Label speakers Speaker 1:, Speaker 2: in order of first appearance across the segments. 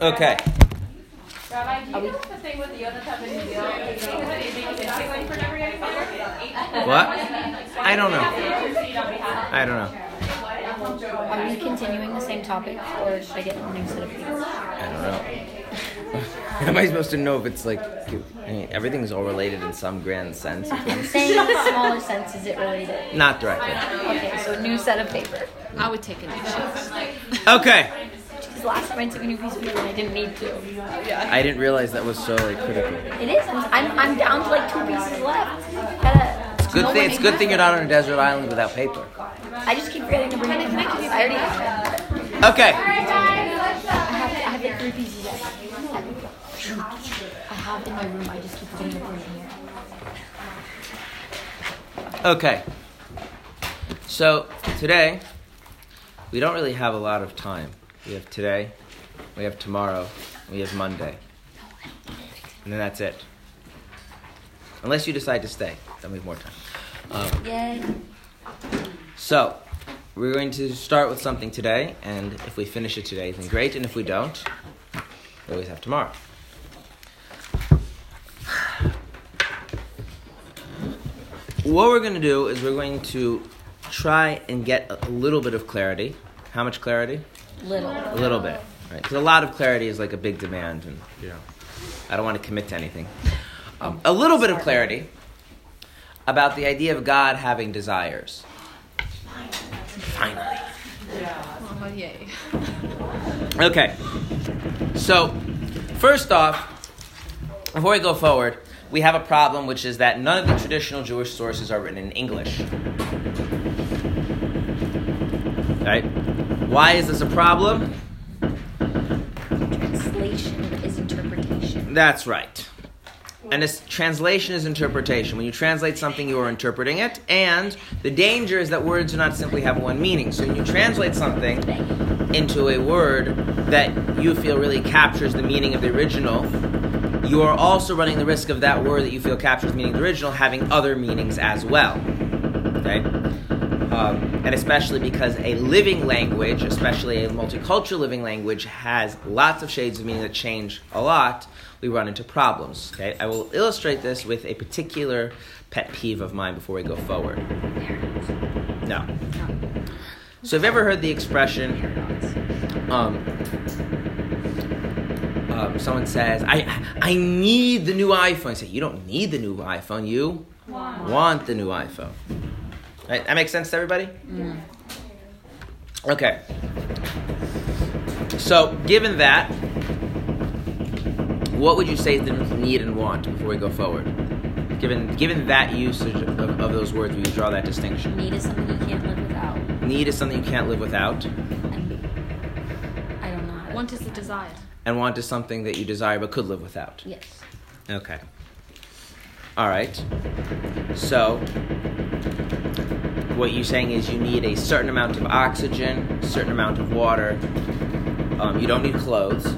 Speaker 1: Okay.
Speaker 2: Rabbi, do you know the thing with the other type of?
Speaker 1: What? I don't know. I don't know.
Speaker 3: Are we continuing the same topic, or should I get a new set of papers?
Speaker 1: I don't know. How am I supposed to know if it's like I mean, everything's all related in some grand sense?
Speaker 3: I'm saying in the smaller sense, is it related?
Speaker 1: Not directly.
Speaker 3: Okay, so a new set of paper.
Speaker 4: I would take a new sheet.
Speaker 1: Okay.
Speaker 3: Because last time I took a new piece of paper and I didn't need to.
Speaker 1: I didn't realize that was so like critical.
Speaker 3: It is. I'm, I'm, down to like two pieces left. Gotta.
Speaker 1: It's good
Speaker 3: no
Speaker 1: thing. It's good thing you're not on a desert island without paper.
Speaker 3: I just keep forgetting to bring it. I already have it.
Speaker 1: Okay.
Speaker 3: I have, I have like three pieces left. I have in my room. I just keep forgetting to bring it here.
Speaker 1: Okay. So today, we don't really have a lot of time. We have today, we have tomorrow, we have Monday, and then that's it. Unless you decide to stay, then we have more time. Um,
Speaker 3: Yay.
Speaker 1: so we're going to start with something today, and if we finish it today, then great. And if we don't, we always have tomorrow. What we're going to do is we're going to try and get a little bit of clarity. How much clarity?
Speaker 3: Little.
Speaker 1: A little bit, right? Because a lot of clarity is like a big demand, and yeah. I don't want to commit to anything. Um, a little bit of clarity about the idea of God having desires. Finally.
Speaker 4: Yay.
Speaker 1: Okay. So, first off, before we go forward, we have a problem, which is that none of the traditional Jewish sources are written in English. Right? Why is this a problem?
Speaker 3: Translation is interpretation.
Speaker 1: That's right. And this translation is interpretation. When you translate something, you are interpreting it. And the danger is that words do not simply have one meaning. So when you translate something into a word that you feel really captures the meaning of the original, you are also running the risk of that word that you feel captures the meaning of the original having other meanings as well. Okay? Um, and especially because a living language, especially a multicultural living language, has lots of shades of meaning that change a lot, we run into problems. Okay, I will illustrate this with a particular pet peeve of mine before we go forward. No. So, have you ever heard the expression? Um, um, someone says, "I I need the new iPhone." I say, "You don't need the new iPhone. You want the new iPhone." Right? That makes sense to everybody? Okay. So, given that, what would you say is the difference need and want before we go forward? Given given that usage of, of those words, we draw that distinction.
Speaker 3: Need is something you can't live without.
Speaker 1: Need is something you can't live without,
Speaker 3: And I don't know how to.
Speaker 4: Want is a desire.
Speaker 1: and want is something that you desire but could live without.
Speaker 3: Yes.
Speaker 1: Okay. All right. So, what you're saying is you need a certain amount of oxygen, certain amount of water. Um, you don't need clothes.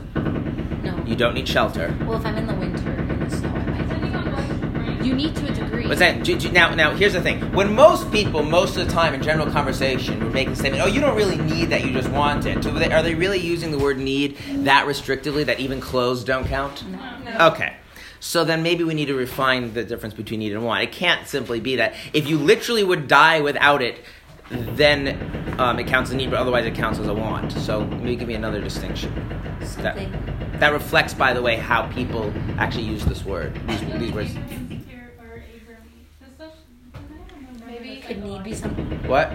Speaker 3: No.
Speaker 1: You don't need shelter.
Speaker 3: Well, if I'm in the winter in the snow, I might.
Speaker 4: You need to a degree.
Speaker 1: What's that? Do- do- Now, now, here's the thing. When most people, most of the time in general conversation, would make the statement, "Oh, you don't really need that; you just want it." So they- Are they really using the word "need" that restrictively? That even clothes don't count? No. no. Okay. So then maybe we need to refine the difference between need and want. It can't simply be that if you literally would die without it, then um, it counts as a need, but otherwise it counts as a want. So maybe give me another distinction. That, that reflects, by the way, how people actually use this word. These, these words.
Speaker 2: Maybe
Speaker 3: Could need be something.
Speaker 1: What?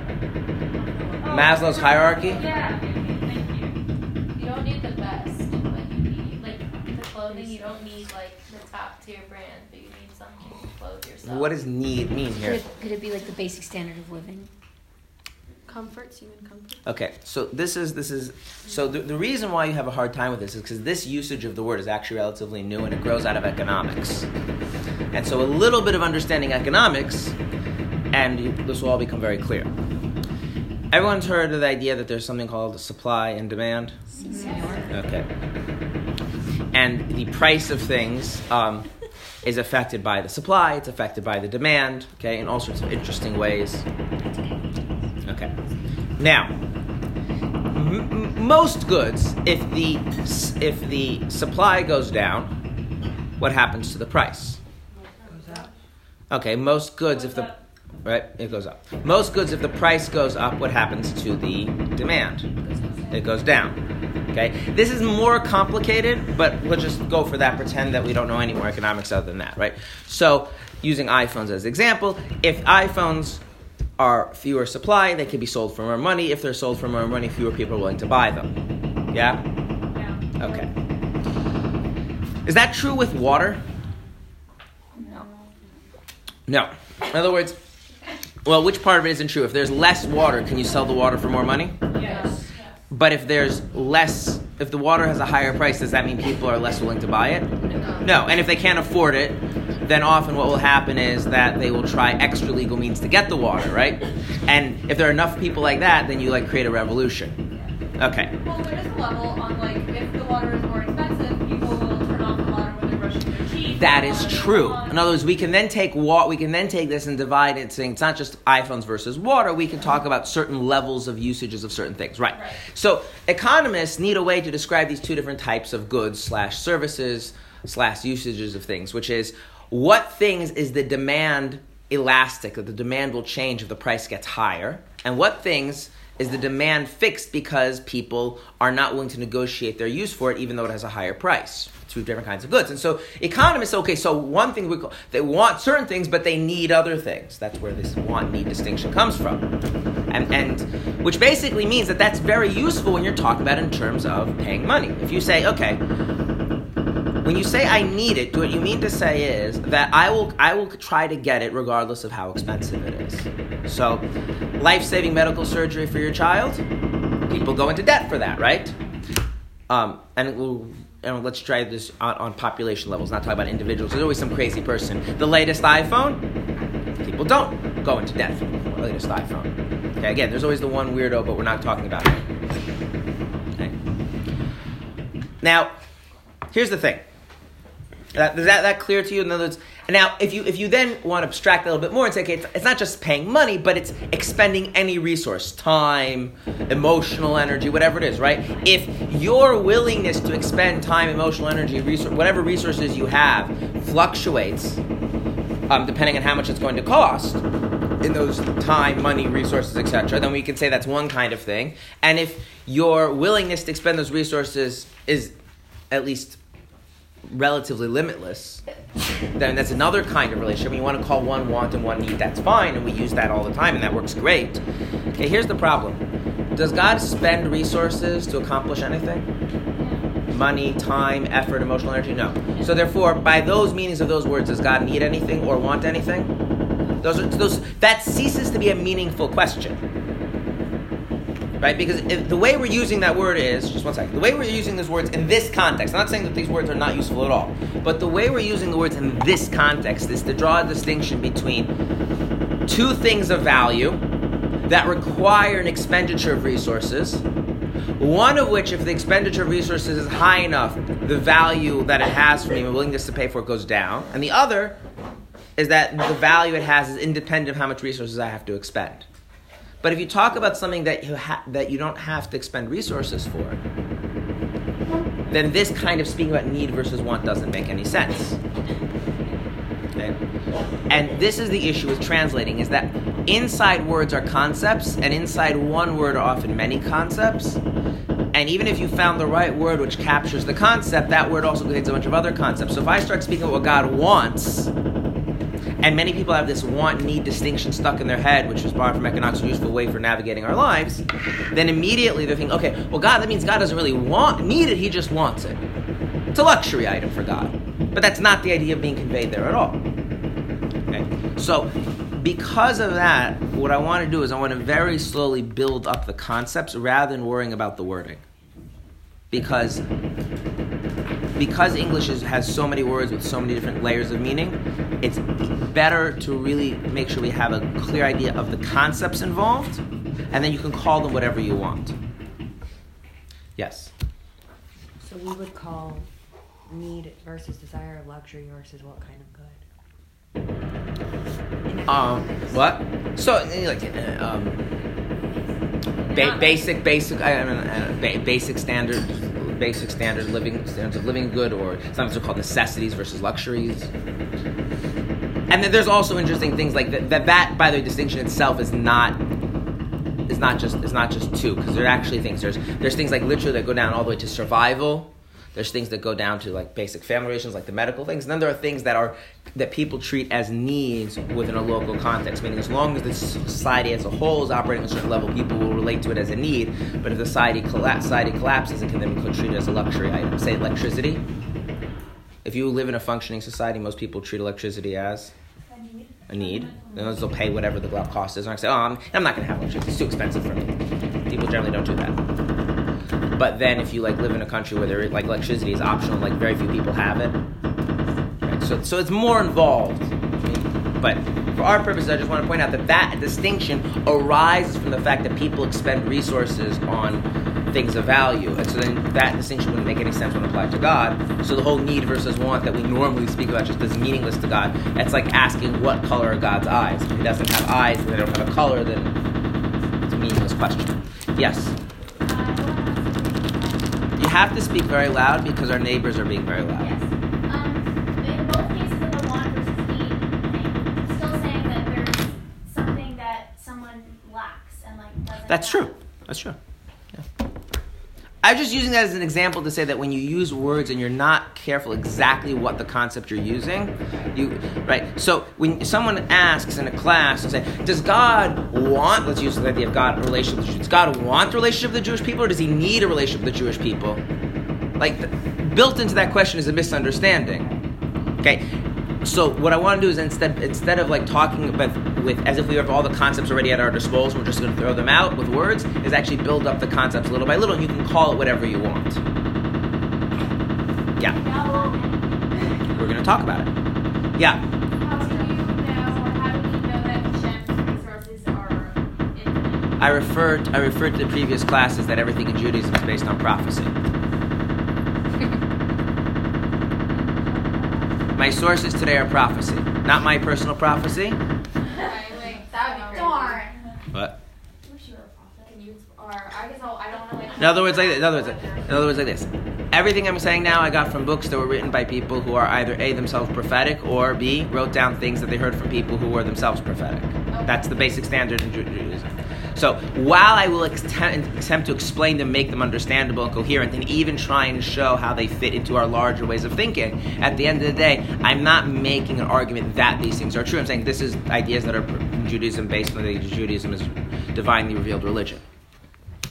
Speaker 1: Maslow's hierarchy?
Speaker 2: Yeah. Thank you. You don't need the best. Like you need like the clothing. You don't need like the top tier brand, but you need something to clothe yourself.
Speaker 1: What does need mean
Speaker 3: Could
Speaker 1: here?
Speaker 3: it, could it be like the basic standard of living?
Speaker 4: Comforts, human comfort.
Speaker 1: Okay, so this is this is so the, the reason why you have a hard time with this is because this usage of the word is actually relatively new and it grows out of economics. And so a little bit of understanding economics, and you, this will all become very clear. Everyone's heard of the idea that there's something called supply and demand.
Speaker 3: Si, senor.
Speaker 1: Okay. And the price of things um, is affected by the supply, it's affected by the demand, okay, in all sorts of interesting ways. Okay. Now, m- most goods, if the if the supply goes down, what happens to the price? Okay, most goods if the right it goes up. Most goods if the price goes up, what happens to the demand? It goes down. Okay, this is more complicated, but we'll just go for that. Pretend that we don't know any more economics other than that, right? So, using iPhones as example, if iPhones are fewer supply, they can be sold for more money. If they're sold for more money, fewer people are willing to buy them. Yeah?
Speaker 2: Yeah.
Speaker 1: Okay. Is that true with water?
Speaker 2: No.
Speaker 1: No. In other words, well, which part of it isn't true? If there's less water, can you sell the water for more money?
Speaker 2: Yes.
Speaker 1: But if there's less, if the water has a higher price, does that mean people are less willing to buy it? No. And if they can't afford it, then often what will happen is that they will try extra legal means to get the water, right? And if there are enough people like that, then you like create a revolution. Okay.
Speaker 2: Well, there is a level on like if the water is more expensive, people will turn off the water when they're teeth.
Speaker 1: That is true. In other words, we can then take wa- we can then take this and divide it, saying it's not just iPhones versus water. We can talk about certain levels of usages of certain things, right?
Speaker 2: Right.
Speaker 1: So economists need a way to describe these two different types of goods slash services slash usages of things, which is what things is the demand elastic that the demand will change if the price gets higher, and what things is the demand fixed because people are not willing to negotiate their use for it even though it has a higher price two different kinds of goods. And so economists okay so one thing we call, they want certain things but they need other things. That's where this want need distinction comes from. And, and which basically means that that's very useful when you're talking about in terms of paying money. If you say okay when you say I need it, what you mean to say is that I will I will try to get it regardless of how expensive it is. So, life-saving medical surgery for your child, people go into debt for that, right? Um, and it will, and let's try this on, on population levels, not talk about individuals. There's always some crazy person. The latest iPhone, people don't go into debt for the latest iPhone. Okay, again, there's always the one weirdo, but we're not talking about it. Okay. Now, here's the thing. That, is that, that clear to you? In other words, now if you if you then want to abstract a little bit more and say, okay, it's, it's not just paying money, but it's expending any resource, time, emotional energy, whatever it is, right? If your willingness to expend time, emotional energy, resource, whatever resources you have, fluctuates, um, depending on how much it's going to cost in those time, money, resources, etc., then we can say that's one kind of thing. And if your willingness to expend those resources is at least relatively limitless, then that's another kind of relationship. When you want to call one want and one need, that's fine, and we use that all the time, and that works great. Okay, here's the problem Does God spend resources to accomplish anything? Money, time, effort, emotional energy? No. So therefore, by those meanings of those words, does God need anything or want anything? Those are those. That ceases to be a meaningful question right? Because the way we're using that word is just one second. The way we're using these words in this context. I'm not saying that these words are not useful at all, but the way we're using the words in this context is to draw a distinction between two things of value that require an expenditure of resources. One of which, if the expenditure of resources is high enough, the value that it has for me, my willingness to pay for it goes down. And the other is that the value it has is independent of how much resources I have to expend. But if you talk about something that you ha- that you don't have to expend resources for, then this kind of speaking about need versus want doesn't make any sense. Okay? And this is the issue with translating: is that inside words are concepts, and inside one word are often many concepts. And even if you found the right word which captures the concept, that word also contains a bunch of other concepts. So if I start speaking about what God wants, and many people have this want need distinction stuck in their head, which was borrowed from economics, a useful way for navigating our lives, then immediately they're thinking, okay, well, God, that means God doesn't really want need it, he just wants it. It's a luxury item for God. But that's not the idea being conveyed there at all. Okay? So, because of that, what I want to do is I want to very slowly build up the concepts rather than worrying about the wording. Because because English is, has so many words with so many different layers of meaning, it's better to really make sure we have a clear idea of the concepts involved, and then you can call them whatever you want. Yes.
Speaker 5: So we would call need versus desire luxury versus what kind of good?
Speaker 1: Um, what? So, eh, like, uh, um, ba- basic, basic, I mean, uh, ba- basic standard, basic standard living standards of living good, or sometimes they're called necessities versus luxuries. And then there's also interesting things like that. That, that by the way, distinction itself is not is not just is not just two because there are actually things. There's there's things like literally that go down all the way to survival. There's things that go down to like basic family relations, like the medical things. And then there are things that are that people treat as needs within a local context. Meaning, as long as the society as a whole is operating at a certain level, people will relate to it as a need. But if the society, colla- society collapses, it can then be treated as a luxury item. Say electricity. If you live in a functioning society, most people treat electricity as a need. They'll pay whatever the cost is. And I say, oh, I'm, I'm not going to have electricity. It's too expensive for me. People generally don't do that. But then if you like live in a country where there like electricity is optional, like very few people have it. So, so it's more involved. But for our purposes, I just want to point out that that distinction arises from the fact that people expend resources on things of value. And so then that distinction wouldn't make any sense when applied to God. So the whole need versus want that we normally speak about just is meaningless to God. It's like asking what color are God's eyes. If he doesn't have eyes and they don't have a color, then it's a meaningless question. Yes? You have to speak very loud because our neighbors are being very loud.
Speaker 6: Yes. Um, in both cases of the want versus need thing, it's still saying that there's something that someone lacks and like doesn't.
Speaker 1: That's true. That's true. Yeah. I'm just using that as an example to say that when you use words and you're not careful exactly what the concept you're using, you right. So when someone asks in a class and say, "Does God want?" Let's use the idea of God relationship Jews. Does God want the relationship with the Jewish people, or does He need a relationship with the Jewish people? Like the, built into that question is a misunderstanding. Okay, so what I want to do is instead instead of like talking about with as if we have all the concepts already at our disposal, we're just going to throw them out with words. Is actually build up the concepts little by little, and you can call it whatever you want. Yeah, we're going to talk about it. Yeah,
Speaker 2: How do you know, or how do we know that Hashem's resources are infinite?
Speaker 1: I referred I referred to the previous classes that everything in Judaism is based on prophecy. My sources today are prophecy, not my personal prophecy.
Speaker 2: Right, like, that would be crazy.
Speaker 6: Darn.
Speaker 1: But
Speaker 2: Wish you were a prophet. Can you, or I guess I'll, I don't want to like.
Speaker 1: In other words, like this. In other words, in other words, like this. Everything I'm saying now, I got from books that were written by people who are either a themselves prophetic or b wrote down things that they heard from people who were themselves prophetic. That's the basic standard in Ju- Judaism. So while I will attempt to explain them, make them understandable and coherent, and even try and show how they fit into our larger ways of thinking, at the end of the day, I'm not making an argument that these things are true. I'm saying this is ideas that are Judaism based on the Judaism is divinely revealed religion.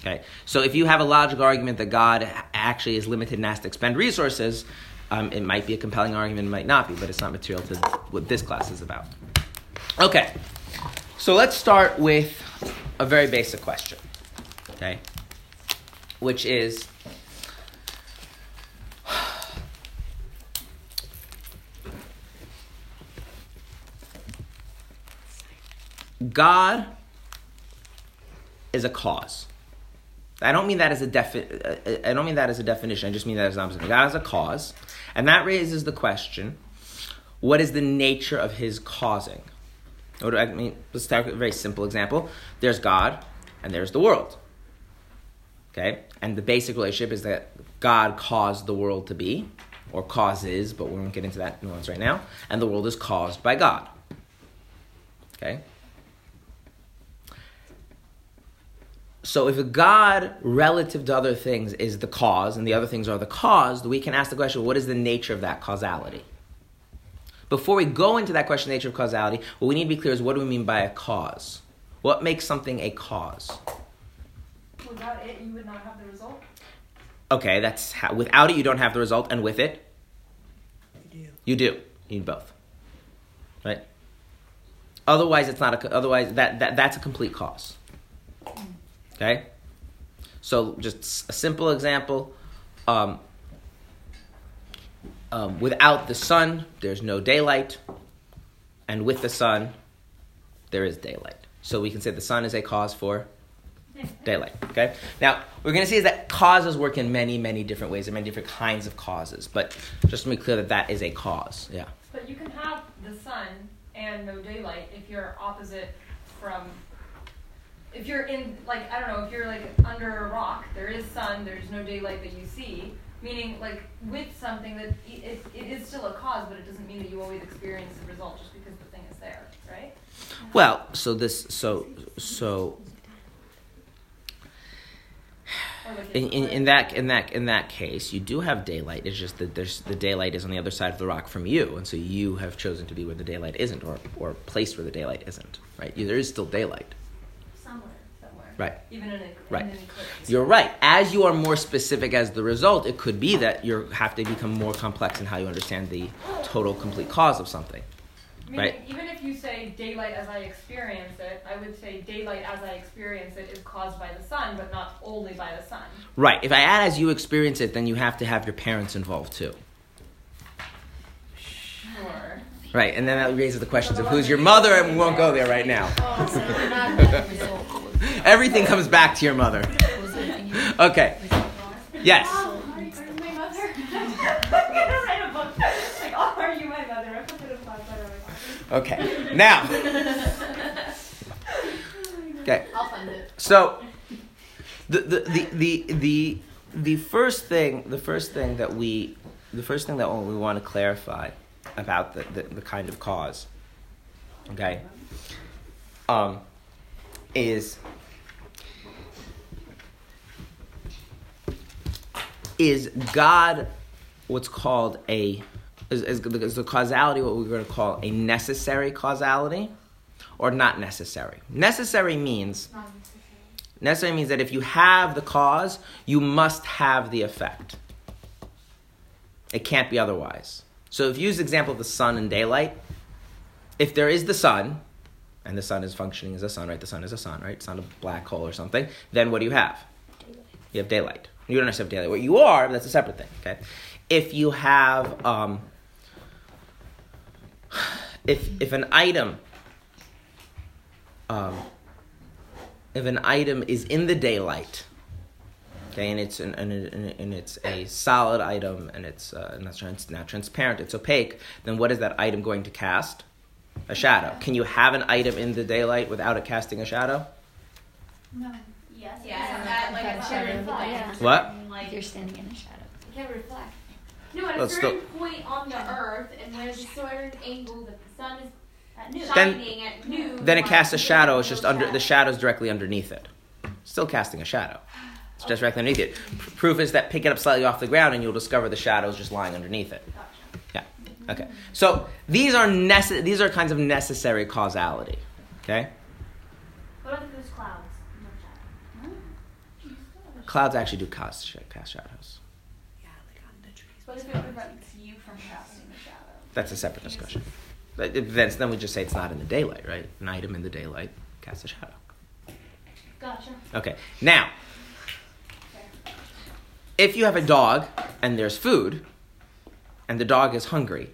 Speaker 1: Okay, so if you have a logical argument that God actually is limited and has to expend resources, um, it might be a compelling argument, it might not be, but it's not material to what this class is about. Okay, so let's start with a very basic question, okay, which is God is a cause. I don't mean that as a defi- I don't mean that as a definition. I just mean that as an opposite. God is a cause, and that raises the question: What is the nature of His causing? I mean? Let's with a very simple example. There's God, and there's the world. Okay, and the basic relationship is that God caused the world to be, or causes, but we won't get into that nuance right now. And the world is caused by God. Okay. So if a God relative to other things is the cause and the other things are the cause, we can ask the question, what is the nature of that causality? Before we go into that question, nature of causality, what we need to be clear is what do we mean by a cause? What makes something a cause?
Speaker 4: Without it, you would not have the result.
Speaker 1: Okay, that's how, without it you don't have the result, and with it
Speaker 5: You do.
Speaker 1: you do. You need both, right? Otherwise, it's not a. Otherwise, that, that that's a complete cause. Okay, so just a simple example. Um, um, without the sun, there's no daylight, and with the sun, there is daylight. So we can say the sun is a cause for daylight. Okay. Now we're going to see is that causes work in many, many different ways. Are many different kinds of causes, but just to be clear that that is a cause. Yeah.
Speaker 7: But you can have the sun and no daylight if you're opposite from
Speaker 4: if you're in like I don't know if you're like under a rock, there is sun, there's no daylight that you see. Meaning like with something that it, it is still a cause, but it doesn't mean that you always experience the result just because the thing is there, right?
Speaker 1: Well, so this, so, so in, in, in that in that in that case, you do have daylight. It's just that there's the daylight is on the other side of the rock from you, and so you have chosen to be where the daylight isn't, or or placed where the daylight isn't. Right? You, there is still daylight. Right.
Speaker 4: Even in, a,
Speaker 1: Right.
Speaker 4: in an eclipse.
Speaker 1: You're right. As you are more specific as the result, it could be that you have to become more complex in how you understand the total, complete cause of something. Right.
Speaker 4: even if you say daylight as I experience it, I would say daylight as I experience it is caused by the sun, but not only by the sun.
Speaker 1: Right. If I add as you experience it, then you have to have your parents involved too.
Speaker 4: Sure.
Speaker 1: Right. And then that raises the questions of who's your mother, and we won't go there right now. Oh, Everything comes back to your mother. Okay. Yes. Okay. Now. Okay.
Speaker 2: I'll fund it.
Speaker 1: So, the, the, the, the, the, the first thing, the first thing that we, the first thing that we want to clarify about the, the, the kind of cause, okay, um, is, is God what's called a, is, is, the causality what we're going to call a necessary causality or not necessary? Necessary means Necessary means that if you have the cause, you must have the effect. It can't be otherwise. So if you use the example of the sun and daylight, if there is the sun, and the sun is functioning as a sun, right? The sun is a sun, right? It's not a black hole or something. Then what do you have? You have daylight. You don't necessarily have daylight. What you are, that's a separate thing. Okay. If you have, um, if if an item, um, if an item is in the daylight, okay, and it's an, and, it- and, and it's a solid item and it's uh, not, trans, not transparent, it's opaque, then what is that item going to cast? A shadow. Can you have an item in the daylight without it casting a shadow? No.
Speaker 6: Yes.
Speaker 2: Yeah, that, like, a
Speaker 3: shadow,
Speaker 2: certain point.
Speaker 3: yeah.
Speaker 1: What?
Speaker 3: If you're standing in a shadow.
Speaker 2: You can't reflect. No, at
Speaker 1: Well,
Speaker 2: a
Speaker 1: it's
Speaker 2: certain point on the earth, and there's a certain angle that the sun is
Speaker 6: At.
Speaker 1: Then-
Speaker 2: shining at noon.
Speaker 1: Then it casts a shadow. It's just under the shadow's directly underneath it. Still casting a shadow. It's just directly underneath it. P- Proof is that pick it up slightly off the ground and you'll discover the shadow's just lying underneath it. Yeah. Okay. So these are nece- these are kinds of necessary causality. Okay.
Speaker 6: What if there's clouds? No.
Speaker 1: Clouds actually do cast, sh- cast shadows.
Speaker 4: What if it prevents you from casting a shadow?
Speaker 1: That's a separate discussion. But it- then, then we just say it's not in the daylight, right? An item in the daylight casts a shadow.
Speaker 6: Gotcha.
Speaker 1: Okay. Now, if you have a dog and there's food, and the dog is hungry,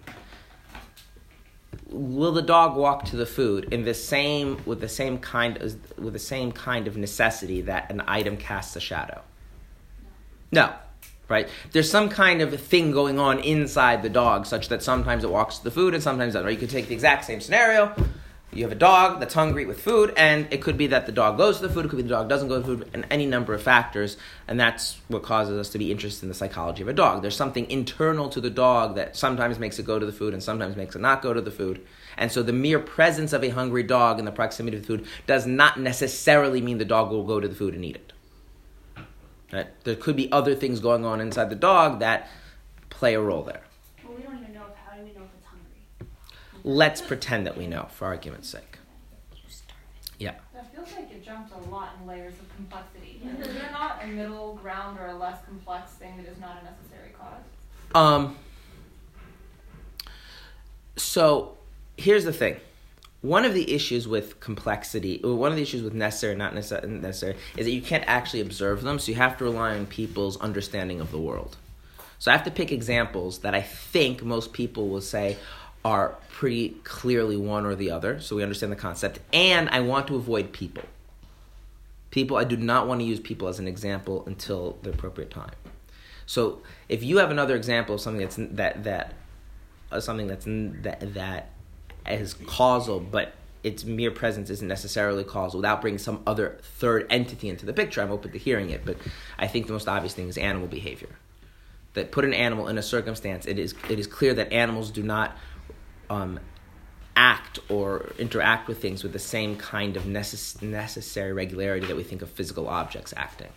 Speaker 1: will the dog walk to the food in the same with the same kind as with the same kind of necessity that an item casts a shadow? No. Right? There's some kind of thing going on inside the dog such that sometimes it walks to the food and sometimes doesn't. Right? You could take the exact same scenario. You have a dog that's hungry with food, and it could be that the dog goes to the food, it could be the dog doesn't go to the food, and any number of factors, and that's what causes us to be interested in the psychology of a dog. There's something internal to the dog that sometimes makes it go to the food and sometimes makes it not go to the food. And so the mere presence of a hungry dog in the proximity of the food does not necessarily mean the dog will go to the food and eat it. Right? There could be other things going on inside the dog that play a role there.
Speaker 6: Well, we don't even know if how do we know if it's hungry?
Speaker 1: Let's pretend that we know, for argument's sake. Yeah.
Speaker 4: That feels like it jumped a lot in layers of complexity. Is there not a middle ground or a less complex thing that is not a necessary cause?
Speaker 1: Um. So, here's the thing. One of the issues with complexity, one of the issues with necessary, not necessary, necessary, is that you can't actually observe them. So you have to rely on people's understanding of the world. So I have to pick examples that I think most people will say are pretty clearly one or the other. So we understand the concept, and I want to avoid people. People, I do not want to use people as an example until the appropriate time. So if you have another example of something that's that that uh, something that's that that is causal but its mere presence isn't necessarily causal without bringing some other third entity into the picture. I'm open to hearing it, but I think the most obvious thing is animal behavior. That put an animal in a circumstance, it is it is clear that animals do not um, act or interact with things with the same kind of necess- necessary regularity that we think of physical objects acting.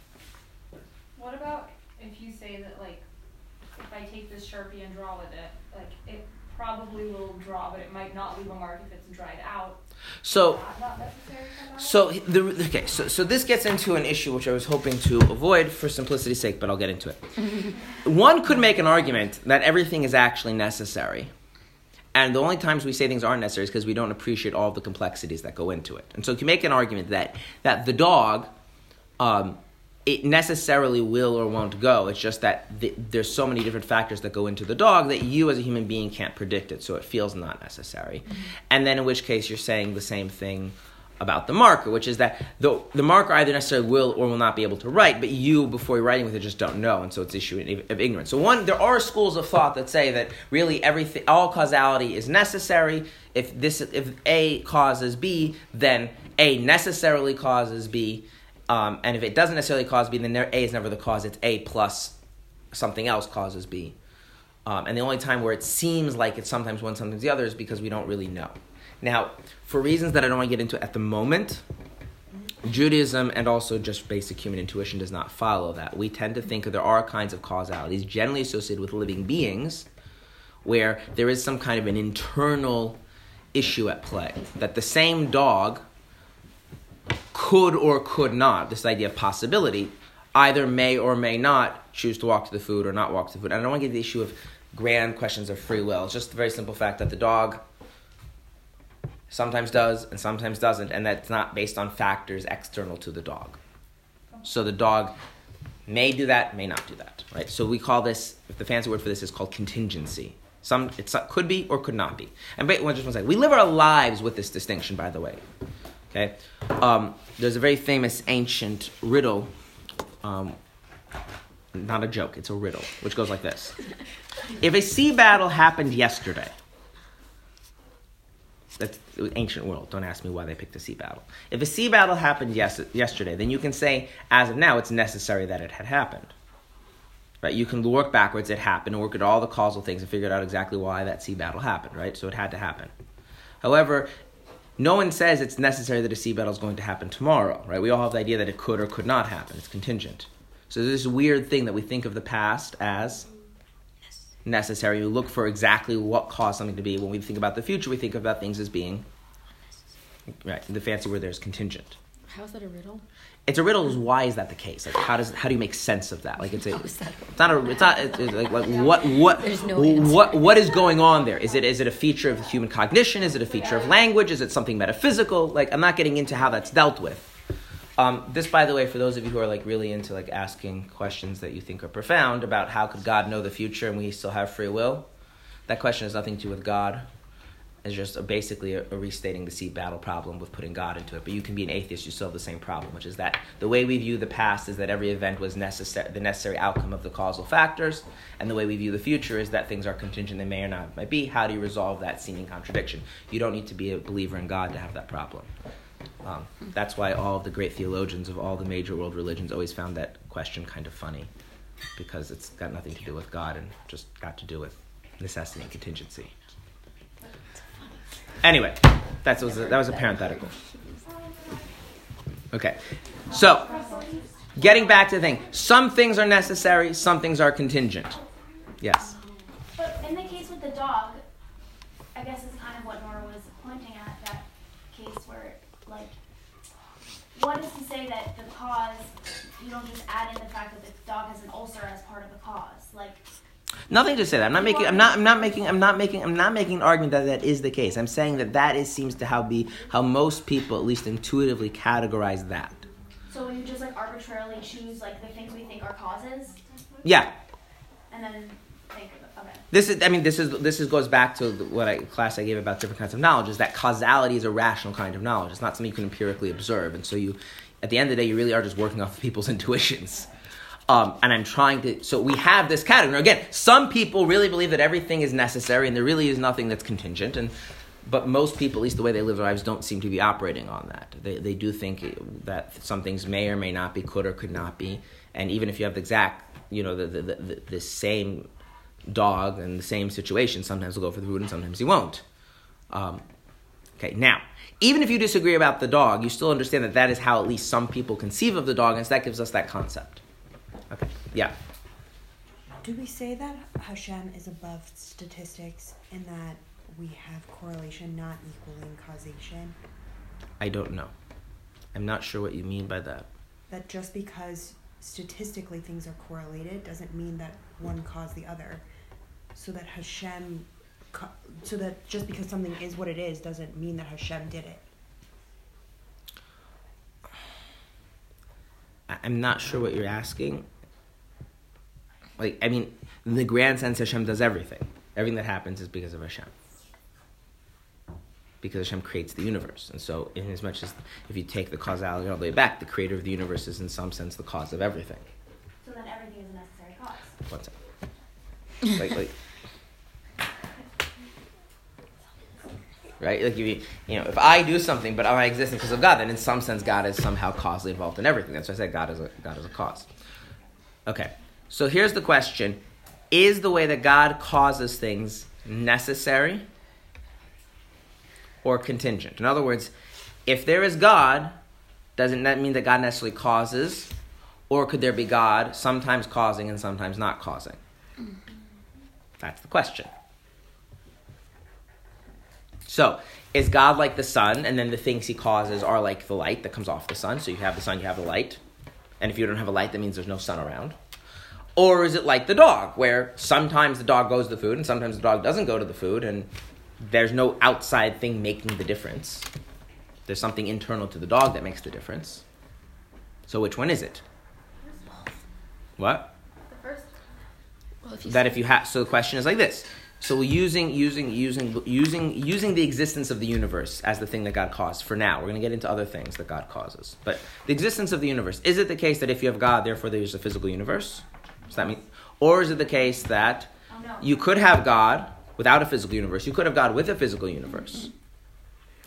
Speaker 4: What about if you say that like if I take this sharpie and draw with it, like it probably will draw, but it might not leave a mark if it's dried out.
Speaker 1: So
Speaker 4: Not, not necessary for that?
Speaker 1: So the okay, so so this gets into an issue which I was hoping to avoid for simplicity's sake, but I'll get into it. One could make an argument that everything is actually necessary, and the only times we say things aren't necessary is because we don't appreciate all the complexities that go into it. And so you can make an argument that that the dog, um, it necessarily will or won't go. It's just that th- there's so many different factors that go into the dog that you as a human being can't predict it, so it feels not necessary. And then in which case you're saying the same thing about the marker, which is that the, the marker either necessarily will or will not be able to write, but you, before you're writing with it, just don't know, and so it's issue of ignorance. So one, there are schools of thought that say that really everything, all causality is necessary. If this, if A causes B, then A necessarily causes B, um, and if it doesn't necessarily cause B, then A is never the cause. It's A plus something else causes B. Um, and the only time where it seems like it's sometimes one, sometimes the other is because we don't really know. Now, for reasons that I don't want to get into at the moment, Judaism and also just basic human intuition does not follow that. We tend to think that there are kinds of causalities generally associated with living beings where there is some kind of an internal issue at play. That the same dog could or could not, this idea of possibility, either may or may not choose to walk to the food or not walk to the food. And I don't want to get the issue of grand questions of free will. It's just the very simple fact that the dog sometimes does and sometimes doesn't, and that's not based on factors external to the dog. So the dog may do that, may not do that, right? So we call this, the fancy word for this is called contingency. Some it could be or could not be. And wait, one- just one second. We live our lives with this distinction, by the way. Okay, um, there's a very famous ancient riddle. Um, not a joke; it's a riddle, which goes like this: If a sea battle happened yesterday, that's ancient world. Don't ask me why they picked a sea battle. If a sea battle happened yes, yesterday, then you can say, as of now, it's necessary that it had happened. Right? You can work backwards. It happened, work at all the causal things, and figure out exactly why that sea battle happened. Right? So it had to happen. However, no one says it's necessary that a sea battle is going to happen tomorrow. Right? We all have the idea that it could or could not happen. It's contingent. So there's this weird thing that we think of the past as necessary. We look for exactly what caused something to be. When we think about the future, we think about things as being right. The fancy word there is contingent.
Speaker 3: How's that a riddle?
Speaker 1: It's a riddle. Is why is that the case? Like how does how do you make sense of that? Like it's a
Speaker 3: How is
Speaker 1: it's not a it's not it's like, like what what
Speaker 3: no
Speaker 1: what what is going on there? Is it is it a feature of human cognition? Is it a feature of language? Is it something metaphysical? Like I'm not getting into how that's dealt with. Um, this, by the way, for those of you who are like really into like asking questions that you think are profound about how could God know the future and we still have free will, that question has nothing to do with God. It's just a, basically a, a restating the seed battle problem with putting God into it. But you can be an atheist, you still have the same problem, which is that the way we view the past is that every event was necessary, the necessary outcome of the causal factors, and the way we view the future is that things are contingent, they may or not might be. How do you resolve that seeming contradiction? You don't need to be a believer in God to have that problem. Um, that's why all the great theologians of all the major world religions always found that question kind of funny, because it's got nothing to do with God and just got to do with necessity and contingency. Anyway, that was a, that was a parenthetical. Okay, so getting back to the thing, some things are necessary, some things are contingent. Yes.
Speaker 6: But in the case with the dog, I guess it's kind of what Nora was pointing at, that case where, like, what is to say that the cause, you don't just add in the fact that the dog has an ulcer as part of the cause? Like,
Speaker 1: Nothing to say that. I'm not making. I'm not. I'm not making. I'm not making. I'm not making an argument that that is the case. I'm saying that that is seems to how be how most people at least intuitively categorize that.
Speaker 6: so you just, like, arbitrarily choose, like, the things we think are causes,
Speaker 1: Yeah.
Speaker 6: and then think.
Speaker 1: This is. I mean, this is. This is goes back to what I, class I gave about different kinds of knowledge. Is that causality is a rational kind of knowledge. It's not something you can empirically observe, and so you, at the end of the day, you really are just working off of people's intuitions. Um, and I'm trying to. So we have this category. Again, some people really believe that everything is necessary, and there really is nothing that's contingent. And but most people, at least the way they live their lives, don't seem to be operating on that. They, they do think that some things may or may not be, could or could not be. And even if you have the exact, you know, the, the, the, the same dog in the same situation, sometimes he'll go for the food and sometimes he won't. Um, okay, now, even if you disagree about the dog, you still understand that that is how at least some people conceive of the dog, and so that gives us that concept. Okay, yeah.
Speaker 5: Do we say that Hashem is above statistics and that we have correlation not equaling causation?
Speaker 1: I don't know. I'm not sure what you mean by that.
Speaker 5: That just because statistically things are correlated doesn't mean that one caused the other. So that Hashem, so that just because something is what it is doesn't mean that Hashem did it.
Speaker 1: I- I'm not sure what you're asking. Like, I mean, in the grand sense, Hashem does everything. Everything that happens is because of Hashem. Because Hashem creates the universe. And so, in as much as if you take the causality all the way back, the creator of the universe is in some sense the cause of everything.
Speaker 6: So then everything is a necessary cause.
Speaker 1: One second. Like, like, right? Like, if you, you know, if I do something, but I exist because of God, then in some sense, God is somehow causally involved in everything. That's why I said God is a, God is a cause. Okay, so here's the question: Is the way that God causes things necessary or contingent? In other words, if there is God, doesn't that mean that God necessarily causes, or could there be God sometimes causing and sometimes not causing? That's the question. So, is God like the sun, and then the things he causes are like the light that comes off the sun? So you have the sun, you have the light. And if you don't have a light, that means there's no sun around. Or is it like the dog, where sometimes the dog goes to the food and sometimes the dog doesn't go to the food, and there's no outside thing making the difference? There's something internal to the dog that makes the difference. So which one is it? What?
Speaker 2: The first
Speaker 3: Well, if you
Speaker 1: that if you have so the question is like this so using using using using using the existence of the universe as the thing that god caused for now we're going to get into other things that god causes but the existence of the universe is it the case that if you have god therefore there's a physical universe does that mean or is it the case that
Speaker 6: Oh no.
Speaker 1: you could have god without a physical universe you could have god with a physical universe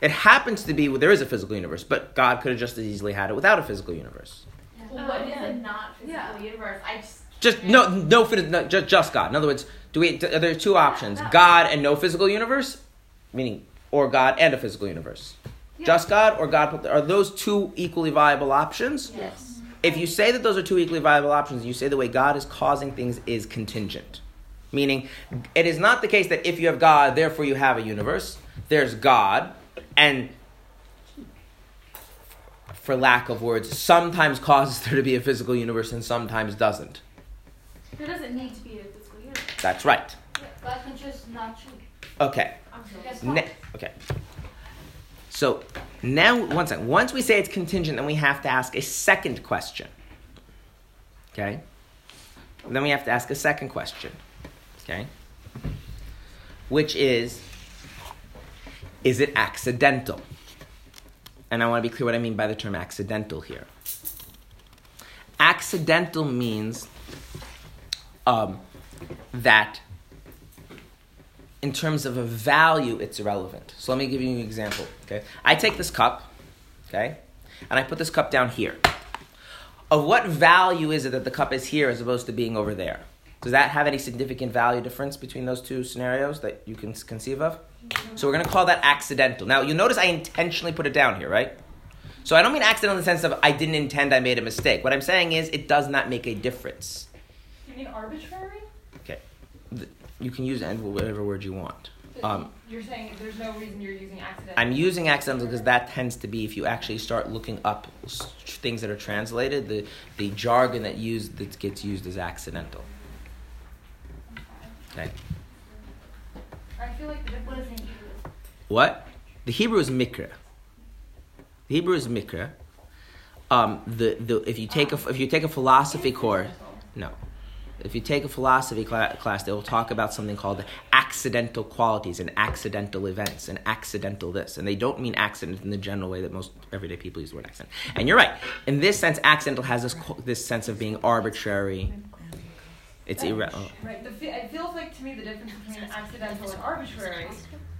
Speaker 1: it happens to be there is a physical universe but god could have just as easily had it without a physical universe
Speaker 2: Well,
Speaker 4: Oh,
Speaker 2: what is
Speaker 4: yeah.
Speaker 2: a not physical
Speaker 4: Yeah.
Speaker 2: universe? I just
Speaker 1: Just no, no, no just, just God. In other words, do we? Are there two options. God and no physical universe, meaning, or God and a physical universe? Just God or God? Are those two equally viable options?
Speaker 3: yes.
Speaker 1: If you say that those are two equally viable options, you say the way God is causing things is contingent. Meaning, it is not the case that if you have God, therefore you have a universe. There's God, and for lack of words, sometimes causes there to be a physical universe and sometimes doesn't.
Speaker 2: There doesn't need to be a physical universe.
Speaker 1: That's right.
Speaker 2: God can just not choose.
Speaker 1: Okay.
Speaker 2: I'm sorry. Guess
Speaker 1: Ne- okay. So now, one second. Once we say it's contingent, then we have to ask a second question. Okay. Then we have to ask a second question. Okay. Which is, is it accidental? And I want to be clear what I mean by the term accidental here. Accidental means um, that in terms of a value, it's irrelevant. So let me give you an example. Okay, I take this cup, okay, and I put this cup down here. Of what value is it that the cup is here as opposed to being over there? Does that have any significant value difference between those two scenarios that you can conceive of? So we're going to call that accidental. Now you'll notice I intentionally put it down here, right? So I don't mean accidental in the sense of I didn't intend, I made a mistake. What I'm saying is it does not make a difference.
Speaker 4: You mean arbitrary?
Speaker 1: Okay, Th- you can use and whatever word you want. Um,
Speaker 4: you're saying there's no reason you're using accidental.
Speaker 1: I'm using accidental because that tends to be if you actually start looking up things that are translated, the, the jargon that used that gets used is accidental. Okay.
Speaker 4: I feel like the difference.
Speaker 6: What is in Hebrew?
Speaker 1: What? The Hebrew is mikra. The Hebrew is mikra. Um, the, the if you take a if you take a philosophy course, no. If you take a philosophy cla- class, they will talk about something called accidental qualities and accidental events and accidental this. And they don't mean accident in the general way that most everyday people use the word accident. And you're right. In this sense, accidental has this, this sense of being arbitrary. It's irre- oh.
Speaker 4: Right. The it feels like to me the difference between accidental and arbitrary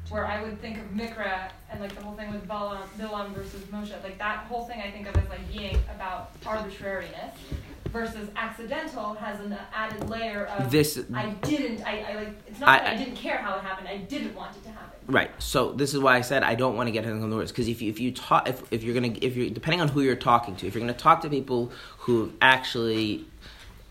Speaker 4: where I would think of Mikra and like the whole thing with Balaam, Bilam versus Moshe. Like that whole thing I think of as like being about arbitrariness versus accidental has an added layer of
Speaker 1: This
Speaker 4: I didn't. I, I like. It's not
Speaker 1: I-
Speaker 4: that I, didn't care how it happened. I didn't want it to happen.
Speaker 1: Right. So this is why I said I don't want to get into the words because if you if you talk if, if you're gonna if you're depending on who you're talking to if you're gonna talk to people who actually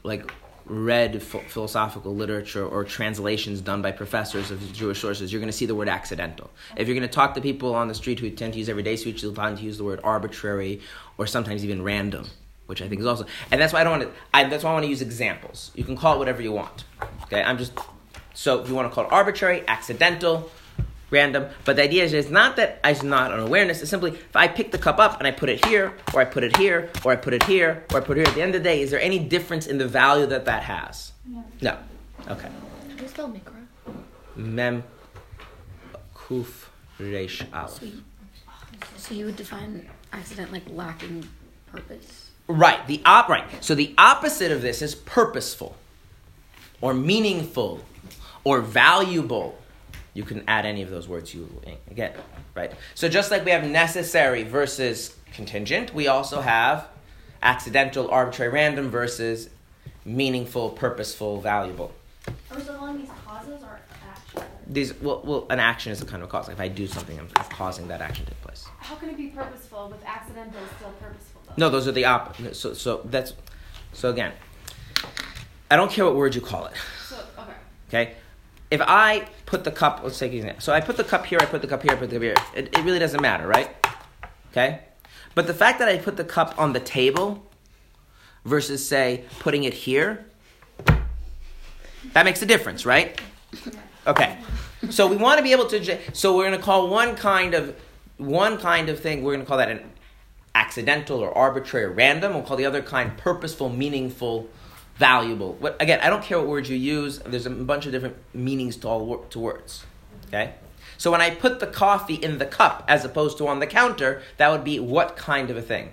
Speaker 1: like read ph- philosophical literature or translations done by professors of Jewish sources, you're going to see the word accidental. If you're going to talk to people on the street who tend to use everyday speech, you'll tend to use the word arbitrary or sometimes even random, which I think is also. And that's why I don't want to. I, that's why I want to use examples. You can call it whatever you want. Okay, I'm just. So if you want to call it arbitrary, accidental, random, but the idea is it's not that it's not an awareness. It's simply if I pick the cup up and I put it here, or I put it here, or I put it here, or I put it here. At the end of the day, is there any difference in the value that that has? No. Okay.
Speaker 3: How do you spell Mikra?
Speaker 1: Mem kuf resh aleph.
Speaker 3: So you would define accident like lacking purpose.
Speaker 1: Right. The op right. So the opposite of this is purposeful, or meaningful, or valuable. You can add any of those words you get. Right. So just like we have necessary versus contingent, we also have accidental, arbitrary, random versus meaningful, purposeful, valuable.
Speaker 6: Are we still calling these causes or actions?
Speaker 1: These well, well, an action is a kind of cause. Like if I do something, I'm causing that action to take place.
Speaker 7: How can it be purposeful with accidental still purposeful?
Speaker 1: No, those are the opposite. So, so that's so again. I don't care what word you call it.
Speaker 7: So okay.
Speaker 1: Okay, if I put the cup, let's take an example. So I put the cup here, I put the cup here, I put the cup here. It, it really doesn't matter, right? Okay, but the fact that I put the cup on the table versus say putting it here, that makes a difference, right? Okay, so we want to be able to. So we're going to call one kind of one kind of thing. We're going to call that an accidental or arbitrary or random. We'll call the other kind purposeful, meaningful, valuable. What, again, I don't care what words you use. There's a bunch of different meanings to all wor- to words. Okay. So when I put the coffee in the cup as opposed to on the counter, that would be what kind of a thing?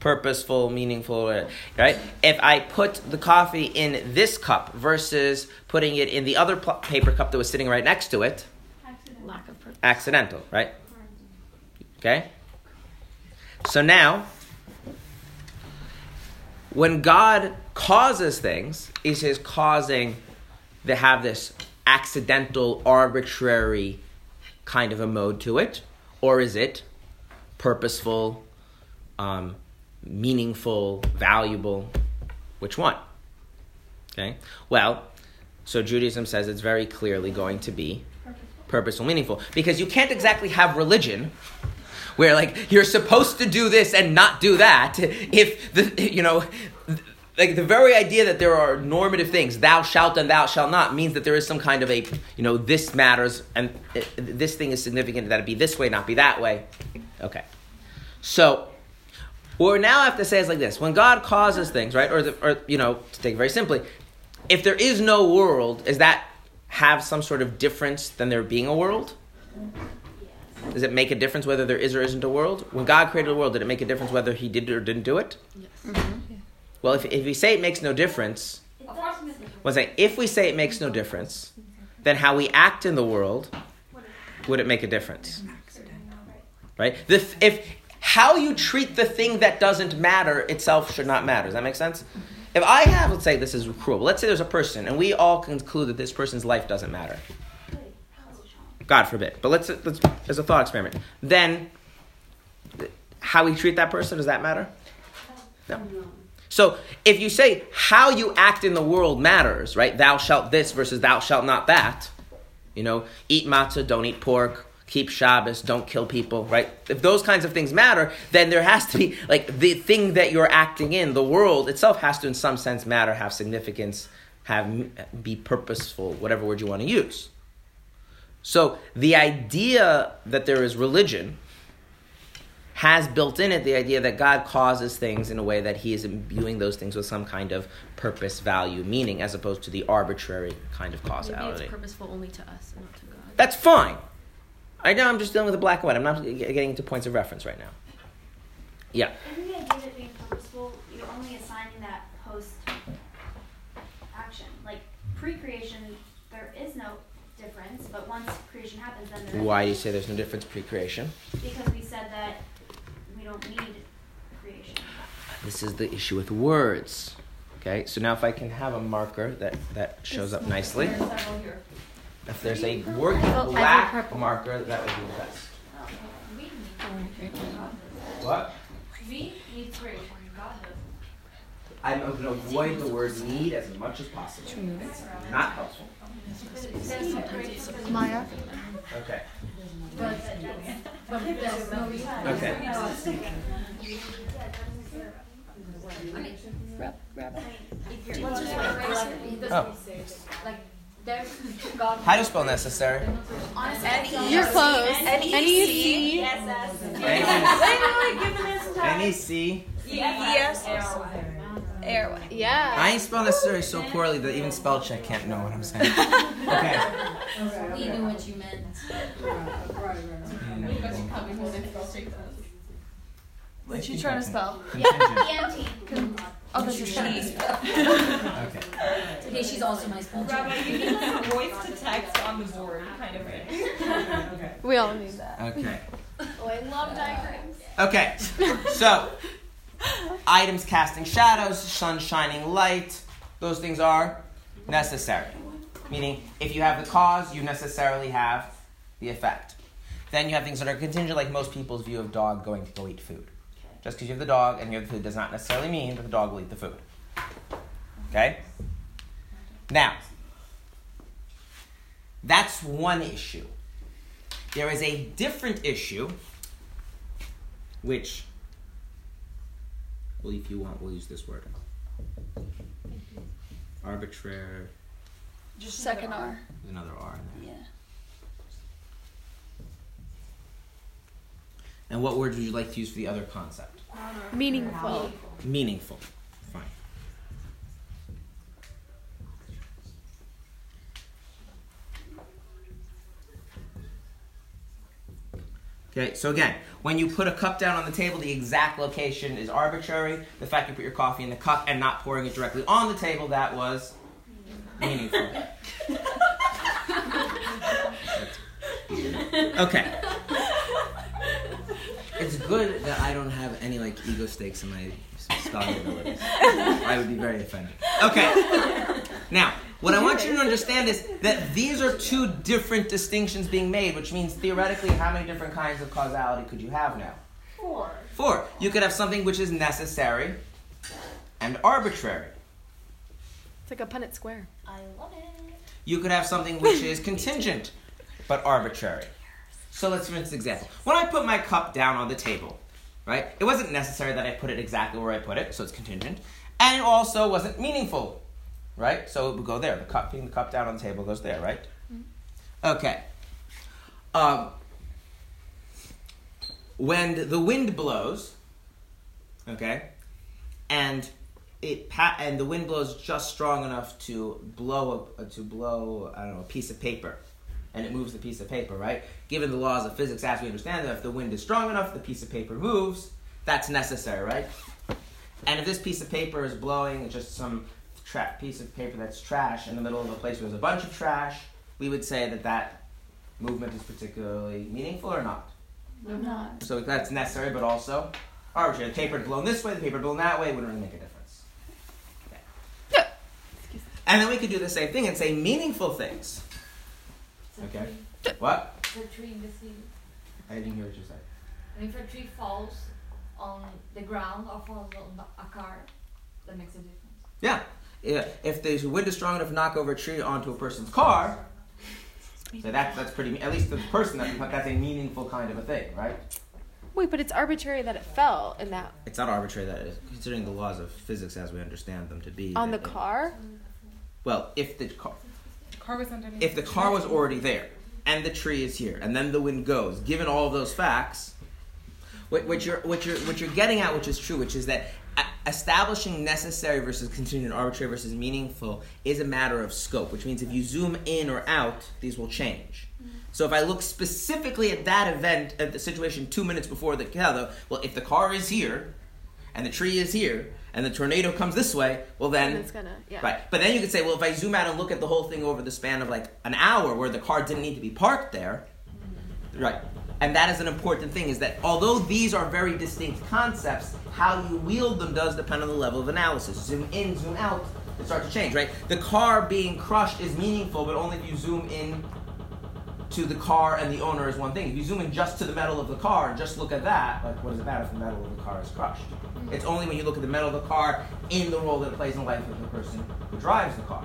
Speaker 1: Purposeful, meaningful, uh, right? If I put the coffee in this cup versus putting it in the other pl- paper cup that was sitting right next to it, Accidental
Speaker 3: Lack of purpose.
Speaker 1: accidental, right? Okay? So now, when God causes things, is his causing they have this accidental, arbitrary kind of a mode to it? Or is it purposeful, um, meaningful, valuable? Which one? Okay? Well, so Judaism says it's very clearly going to be purposeful, meaningful. Because you can't exactly have religion where like you're supposed to do this and not do that if the you know like the very idea that there are normative things thou shalt and thou shalt not means that there is some kind of a you know this matters and this thing is significant that it be this way not be that way. Okay. So what we now have to say is like this. When god causes things right or, the, or you know to take it very simply if there is no world does that have some sort of difference than there being a world does it make a difference whether there is or isn't a world? When God created the world, did it make a difference whether He did or didn't do it? Yes. Mm-hmm. Mm-hmm. Well, if, if we say it makes no difference,
Speaker 6: It does.
Speaker 1: if we say it makes no difference, then how we act in the world would it make a difference? Right? The, th- if how you treat the thing that doesn't matter itself should not matter. Does that make sense? Mm-hmm. If I have, let's say this is cruel. Let's say there's a person, and we all conclude that this person's life doesn't matter. God forbid. But let's, let's as a thought experiment. Then, how we treat that person does that matter? No. So if you say how you act in the world matters, right? Thou shalt this versus thou shalt not that. You know, eat matzah, don't eat pork, keep Shabbos, don't kill people, right? If those kinds of things matter, then there has to be like the thing that you're acting in, the world itself has to in some sense matter, have significance, have be purposeful, whatever word you want to use. So the idea that there is religion has built in it the idea that God causes things in a way that He is imbuing those things with some kind of purpose, value, meaning, as opposed to the arbitrary kind of
Speaker 8: Maybe
Speaker 1: causality.
Speaker 8: it's purposeful only to us and not to God.
Speaker 1: That's fine. I know I'm just dealing with the black and white. I'm not getting into points of reference right now. Yeah.
Speaker 6: Isn't the idea that being purposeful, you're only assigning that post action? Like pre creation, there is no difference, but once creation happens, then there is.
Speaker 1: Why do you say there's no difference pre-creation?
Speaker 6: Because we said that we don't need creation.
Speaker 1: This is the issue with words. Okay, so now if I can have a marker that, that shows up nicely.
Speaker 4: There's.
Speaker 1: If there's a working black marker, that would be the best. What?
Speaker 2: We need creation.
Speaker 1: I'm going to avoid the word need as much as possible. Not helpful.
Speaker 3: Maya.
Speaker 1: Okay.
Speaker 2: But, but there's.
Speaker 1: Okay. Oh.
Speaker 2: Like, there's
Speaker 1: How do you spell necessary?
Speaker 3: You're close. N E C.
Speaker 1: N-E-C.
Speaker 3: Yeah.
Speaker 1: I ain't spell necessary so poorly that even spell check can't know what I'm saying. Okay.
Speaker 2: We knew what you meant. Mm.
Speaker 1: What's
Speaker 7: she trying to spell?
Speaker 1: Contingent.
Speaker 6: EMT.
Speaker 7: Oh, that's your she.
Speaker 1: Okay.
Speaker 2: Okay, she's also my spell check.
Speaker 4: Rabbi, you need like a voice to text on the board kind of thing. Okay.
Speaker 3: We all need that.
Speaker 1: Okay.
Speaker 6: Oh, I love diagrams.
Speaker 1: Okay. So, items casting shadows, sun shining light, those things are necessary. Meaning, if you have the cause, you necessarily have the effect. Then you have things that are contingent, like most people's view of dog going to go eat food. Just because you have the dog and you have the food does not necessarily mean that the dog will eat the food. Okay? Now, that's one issue. There is a different issue, which, well, if you want, we'll use this word. Arbitrary.
Speaker 7: Just
Speaker 3: Second R.
Speaker 1: There's another R in there.
Speaker 7: Yeah.
Speaker 1: And what word would you like to use for the other concept?
Speaker 3: Meaningful.
Speaker 1: Meaningful. Fine. Okay, so again, when you put a cup down on the table, the exact location is arbitrary. The fact you put your coffee in the cup and not pouring it directly on the table, that was meaningful. Okay. It's good that I don't have any like ego stakes in my spelling abilities. I would be very offended. Okay. Now, what I want you to understand is that these are two different distinctions being made, which means theoretically, how many different kinds of causality could you have now?
Speaker 6: Four.
Speaker 1: Four. You could have something which is necessary and arbitrary.
Speaker 3: It's like a Punnett square.
Speaker 6: I love it.
Speaker 1: You could have something which is contingent but arbitrary. So let's for instance example. When I put my cup down on the table, right? It wasn't necessary that I put it exactly where I put it, so it's contingent. And it also wasn't meaningful. Right? So it would go there. The cup putting the cup down on the table goes there, right? Okay. Um, when the wind blows, okay, and it pa- and the wind blows just strong enough to blow a, to blow I don't know a piece of paper, and it moves the piece of paper. Right? Given the laws of physics as we understand them, if the wind is strong enough, the piece of paper moves. That's necessary, right? And if this piece of paper is blowing just some tra- piece of paper that's trash in the middle of a place where there's a bunch of trash, we would say that that movement is particularly meaningful or not.
Speaker 7: Not.
Speaker 1: So that's necessary, but also arbitrary. The paper blown this way, the paper blown that way, wouldn't really make a difference. Okay. And then we could do the same thing and say meaningful things. Okay. What?
Speaker 2: For tree in the sea.
Speaker 1: I didn't hear what you said.
Speaker 2: And if a tree falls on the ground or falls on a car, that makes a difference.
Speaker 1: Yeah. Yeah. If the wind is strong enough to knock over a tree onto a person's car, so that, that's pretty. At least the person that that's a meaningful kind of a thing, right?
Speaker 3: Wait, but it's arbitrary that it fell in that
Speaker 1: It's not arbitrary that it is, considering the laws of physics as we understand them to be.
Speaker 3: on the
Speaker 1: it-
Speaker 3: car.
Speaker 1: Well, if the car,
Speaker 7: Car was underneath.
Speaker 1: if the car was already there and the tree is here and then the wind goes given all of those facts what, what you're what you're what you're getting at which is true which is that establishing necessary versus contingent arbitrary versus meaningful is a matter of scope which means if you zoom in or out these will change mm-hmm. so if I look specifically at that event, at the situation two minutes before the Kehelo, well, if the car is here and the tree is here, and the tornado comes this way, well then
Speaker 8: And it's gonna yeah.
Speaker 1: Right. But then you could say, well, if I zoom out and look at the whole thing over the span of like an hour where the car didn't need to be parked there, right. And that is an important thing is that although these are very distinct concepts, how you wield them does depend on the level of analysis. Zoom in, zoom out, it starts to change, right? The car being crushed is meaningful, but only if you zoom in to the car and the owner is one thing. If you zoom in just to the metal of the car and just look at that, like what does it matter if the metal of the car is crushed? It's only when you look at the metal of the car in the role that it plays in the life of the person who drives the car.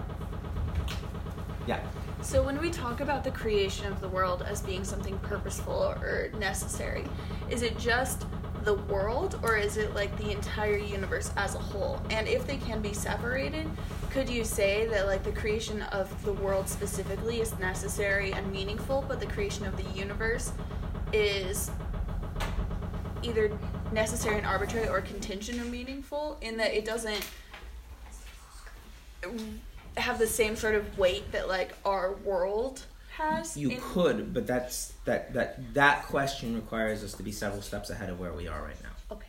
Speaker 1: Yeah.
Speaker 9: So when we talk about the creation of the world as being something purposeful or necessary, is it just the world or is it like the entire universe as a whole? And if they can be separated, could you say that like the creation of the world specifically is necessary and meaningful, but the creation of the universe is either necessary and arbitrary or contingent or meaningful in that it doesn't have the same sort of weight that like our world has.
Speaker 1: You
Speaker 9: in-
Speaker 1: could, but that's that that that question requires us to be several steps ahead of where we are right now.
Speaker 9: Okay.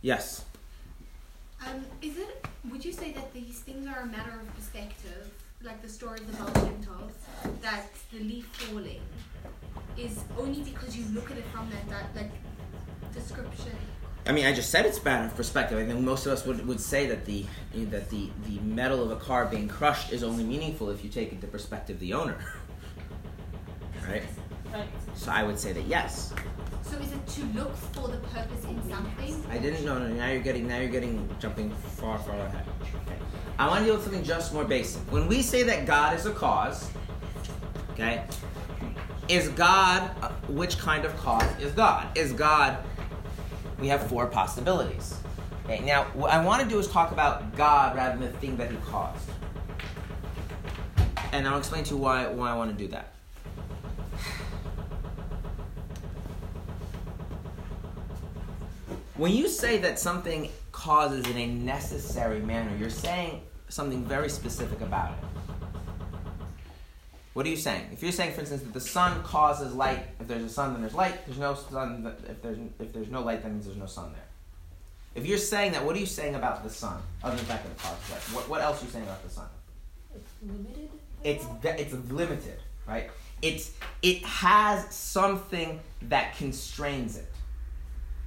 Speaker 1: Yes.
Speaker 10: Um, is it? Would you say that these things are a matter of perspective, like the story of the Baal Shem Tov that the leaf falling is only because you look at it from that, that like description?
Speaker 1: I mean, I just said it's bad of perspective. I think most of us would, would say that the that the, the metal of a car being crushed is only meaningful if you take it the perspective of the owner. right?
Speaker 4: Right.
Speaker 1: So I would say that yes.
Speaker 10: So is it to look for the purpose in something?
Speaker 1: I didn't know. No, now you're getting now you're getting jumping far far ahead. Okay. I want to deal with something just more basic. When we say that God is a cause, okay, is God uh, which kind of cause is God? Is God? We have four possibilities. Okay. Now what I want to do is talk about God rather than the thing that He caused, and I'll explain to you why why I want to do that. When you say that something causes in a necessary manner, you're saying something very specific about it. What are you saying? If you're saying, for instance, that the sun causes light, if there's a sun, then there's light. There's no sun. If there's if there's no light, that means there's no sun there. If you're saying that, what are you saying about the sun, other than the fact that it causes light? What, what else are you saying about the sun?
Speaker 3: It's limited?
Speaker 1: It's it's limited, right? It's it has something that constrains it.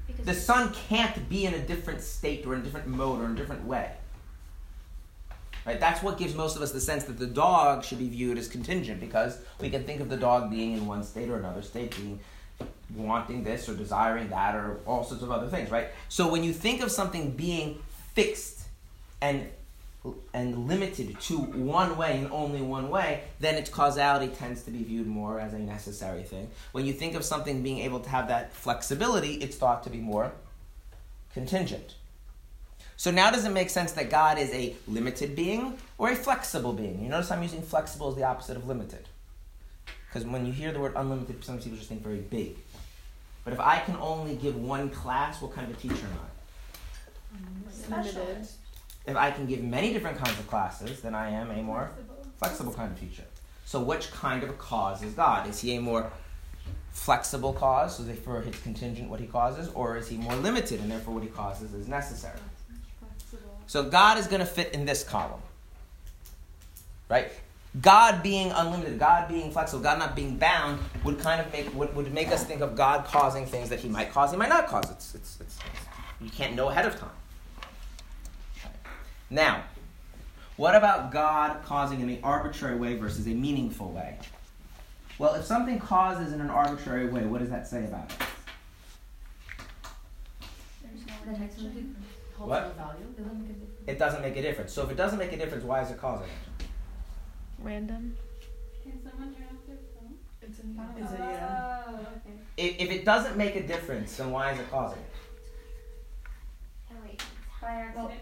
Speaker 6: Because
Speaker 1: The sun can't be in a different state or in a different mode or in a different way. Right? That's what gives most of us the sense that the dog should be viewed as contingent because we can think of the dog being in one state or another state, being wanting this or desiring that or all sorts of other things, right? So when you think of something being fixed and and limited to one way and only one way, then its causality tends to be viewed more as a necessary thing. When you think of something being able to have that flexibility, it's thought to be more contingent. So now does it make sense that God is a limited being or a flexible being? You notice I'm using flexible as the opposite of limited. Because when you hear the word unlimited, some people just think very big. But if I can only give one class, what kind of a teacher am I?
Speaker 8: Limited.
Speaker 1: If I can give many different kinds of classes, then I am a more flexible kind of teacher. So, which kind of a cause is God? Is he a more flexible cause, so therefore it's contingent what he causes, or is he more limited and therefore what he causes is necessary? So, God is going to fit in this column. Right? God being unlimited, God being flexible, God not being bound would kind of make would, would make us think of God causing things that he might cause, he might not cause. It's, it's, it's, you can't know ahead of time. Now, what about God causing in an arbitrary way versus a meaningful way? Well, if something causes in an arbitrary way, what does that say about it? What? value? It doesn't make a difference. So if it doesn't make a difference, why is it causing it?
Speaker 8: Random.
Speaker 2: Can someone turn off their phone?
Speaker 7: It's a, it's a yeah.
Speaker 2: Oh, okay.
Speaker 1: If, if it doesn't make a difference, then why is it causing it?
Speaker 2: By accident?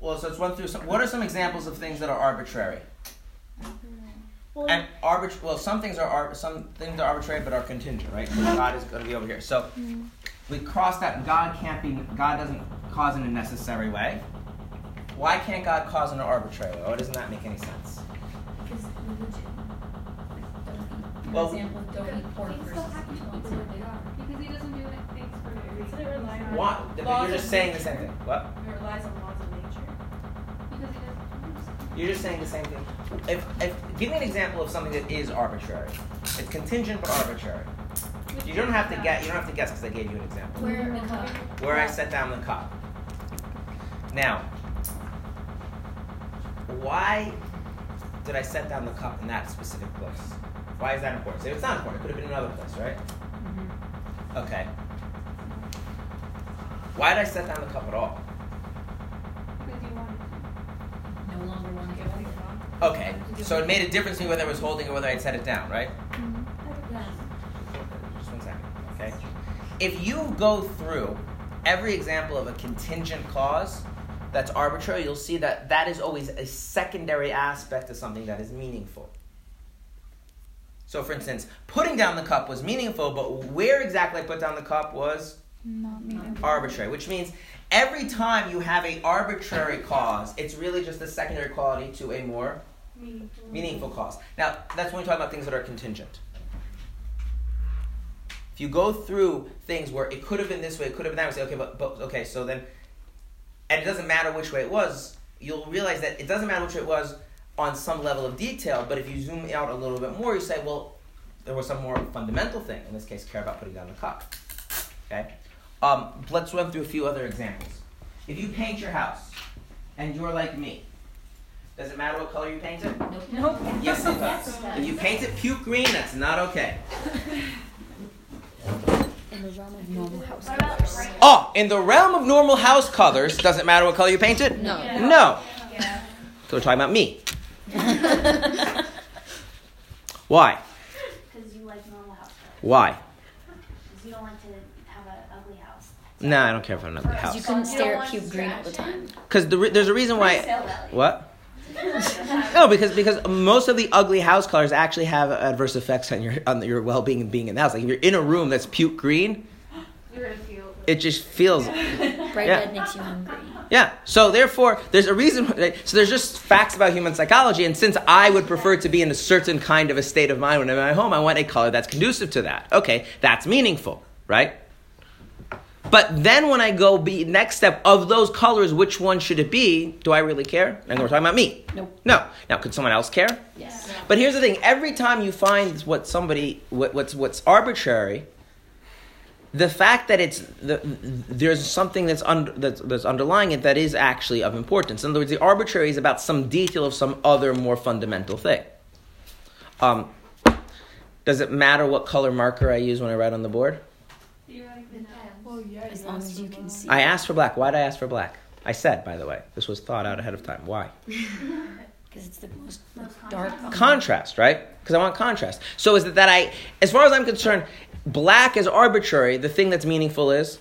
Speaker 1: Well, so let's run through some. What are some examples of things that are arbitrary?
Speaker 6: Well,
Speaker 1: And arbit- well, some things are ar- some things are arbitrary but are contingent, right? So God is going to be over here. So mm-hmm. We cross that. God can't be. God doesn't cause in a necessary way. Why can't God cause in an arbitrary way? Why doesn't that make any sense?
Speaker 3: Because religion.
Speaker 11: an
Speaker 1: Well-
Speaker 11: example don't eat pork versus eat once a day.
Speaker 4: Because he doesn't do anything for
Speaker 7: It relies on
Speaker 1: Why? You're just saying the same thing. What?
Speaker 7: It relies on laws of nature.
Speaker 4: Because he doesn't.
Speaker 1: You're just saying the same thing. If, if give me an example of something that is arbitrary. It's contingent but arbitrary. You don't have to get. You don't have to guess because I gave you an example.
Speaker 11: Where the cup.
Speaker 1: Where I set down the cup. Now, why did I set down the cup in that specific place? Why is that important? So it's not important. It could have been another place, right? Mm-hmm. Okay. Why did I set down the cup at all?
Speaker 4: Because you wanted to.
Speaker 11: No longer want to get rid
Speaker 1: Okay. So it made a difference to me whether I was holding or whether I'd set it down, right? Just one second, okay? If you go through every example of a contingent cause that's arbitrary, you'll see that that is always a secondary aspect of something that is meaningful. So, for instance, putting down the cup was meaningful, but where exactly I put down the cup was
Speaker 3: Not meaningful.
Speaker 1: arbitrary, which means every time you have a arbitrary cause, it's really just a secondary quality to a more meaningful cause. Now, that's when we talk about things that are contingent. If you go through things where it could have been this way, it could have been that way, say, okay, but, but okay, so then, and it doesn't matter which way it was, you'll realize that it doesn't matter which way it was on some level of detail, but if you zoom out a little bit more, you say, well, there was some more fundamental thing, in this case, care about putting down the cup. Okay? Um, let's run through a few other examples. If you paint your house, and you're like me, does it matter what color you paint it?
Speaker 11: Nope.
Speaker 1: Yes, it does. If you paint it puke green, that's not okay.
Speaker 3: In the realm of normal house colors.
Speaker 1: Oh, in the realm of normal house colors, does it matter what color you paint it?
Speaker 3: No.
Speaker 1: No.
Speaker 6: Yeah.
Speaker 1: So we're talking about me. Why?
Speaker 6: Because you like normal house colors.
Speaker 1: Why?
Speaker 6: Because you don't like to have an ugly house.
Speaker 1: No, I don't care if I'm an ugly house.
Speaker 6: You
Speaker 3: couldn't
Speaker 6: stare
Speaker 3: at
Speaker 6: want
Speaker 3: puke green all the time.
Speaker 1: Because the re- there's a reason why.
Speaker 6: Sale
Speaker 1: What? No, because because most of the ugly house colors actually have adverse effects on your on your well being and being in the house. Like if you're in a room that's puke green,
Speaker 4: You're gonna feel.
Speaker 1: it just feels
Speaker 3: Bright
Speaker 1: Yeah.
Speaker 3: red makes you hungry.
Speaker 1: Yeah. So therefore, there's a reason. So there's just facts about human psychology, and since I would prefer to be in a certain kind of a state of mind when I'm at home, I want a color that's conducive to that. Okay, that's meaningful, right? But then when I go be next step of those colors, which one should it be? Do I really care? And we're talking about me.
Speaker 3: Nope.
Speaker 1: No. Now, could someone else care?
Speaker 3: Yes.
Speaker 1: But here's the thing: every time you find what somebody what, what's what's arbitrary, the fact that it's the, there's something that's, under, that's that's underlying it that is actually of importance. In other words, the arbitrary is about some detail of some other more fundamental thing. Um, does it matter what color marker I use when I write on the board?
Speaker 7: Well, yeah.
Speaker 3: As long as you can see.
Speaker 1: I asked for black. Why did I ask for black? I said, by the way, this was thought out ahead of time. Why?
Speaker 3: Because it's the most dark.
Speaker 1: contrast, right? Because I want contrast. So is it that I, as far as I'm concerned, black is arbitrary. The thing that's meaningful is,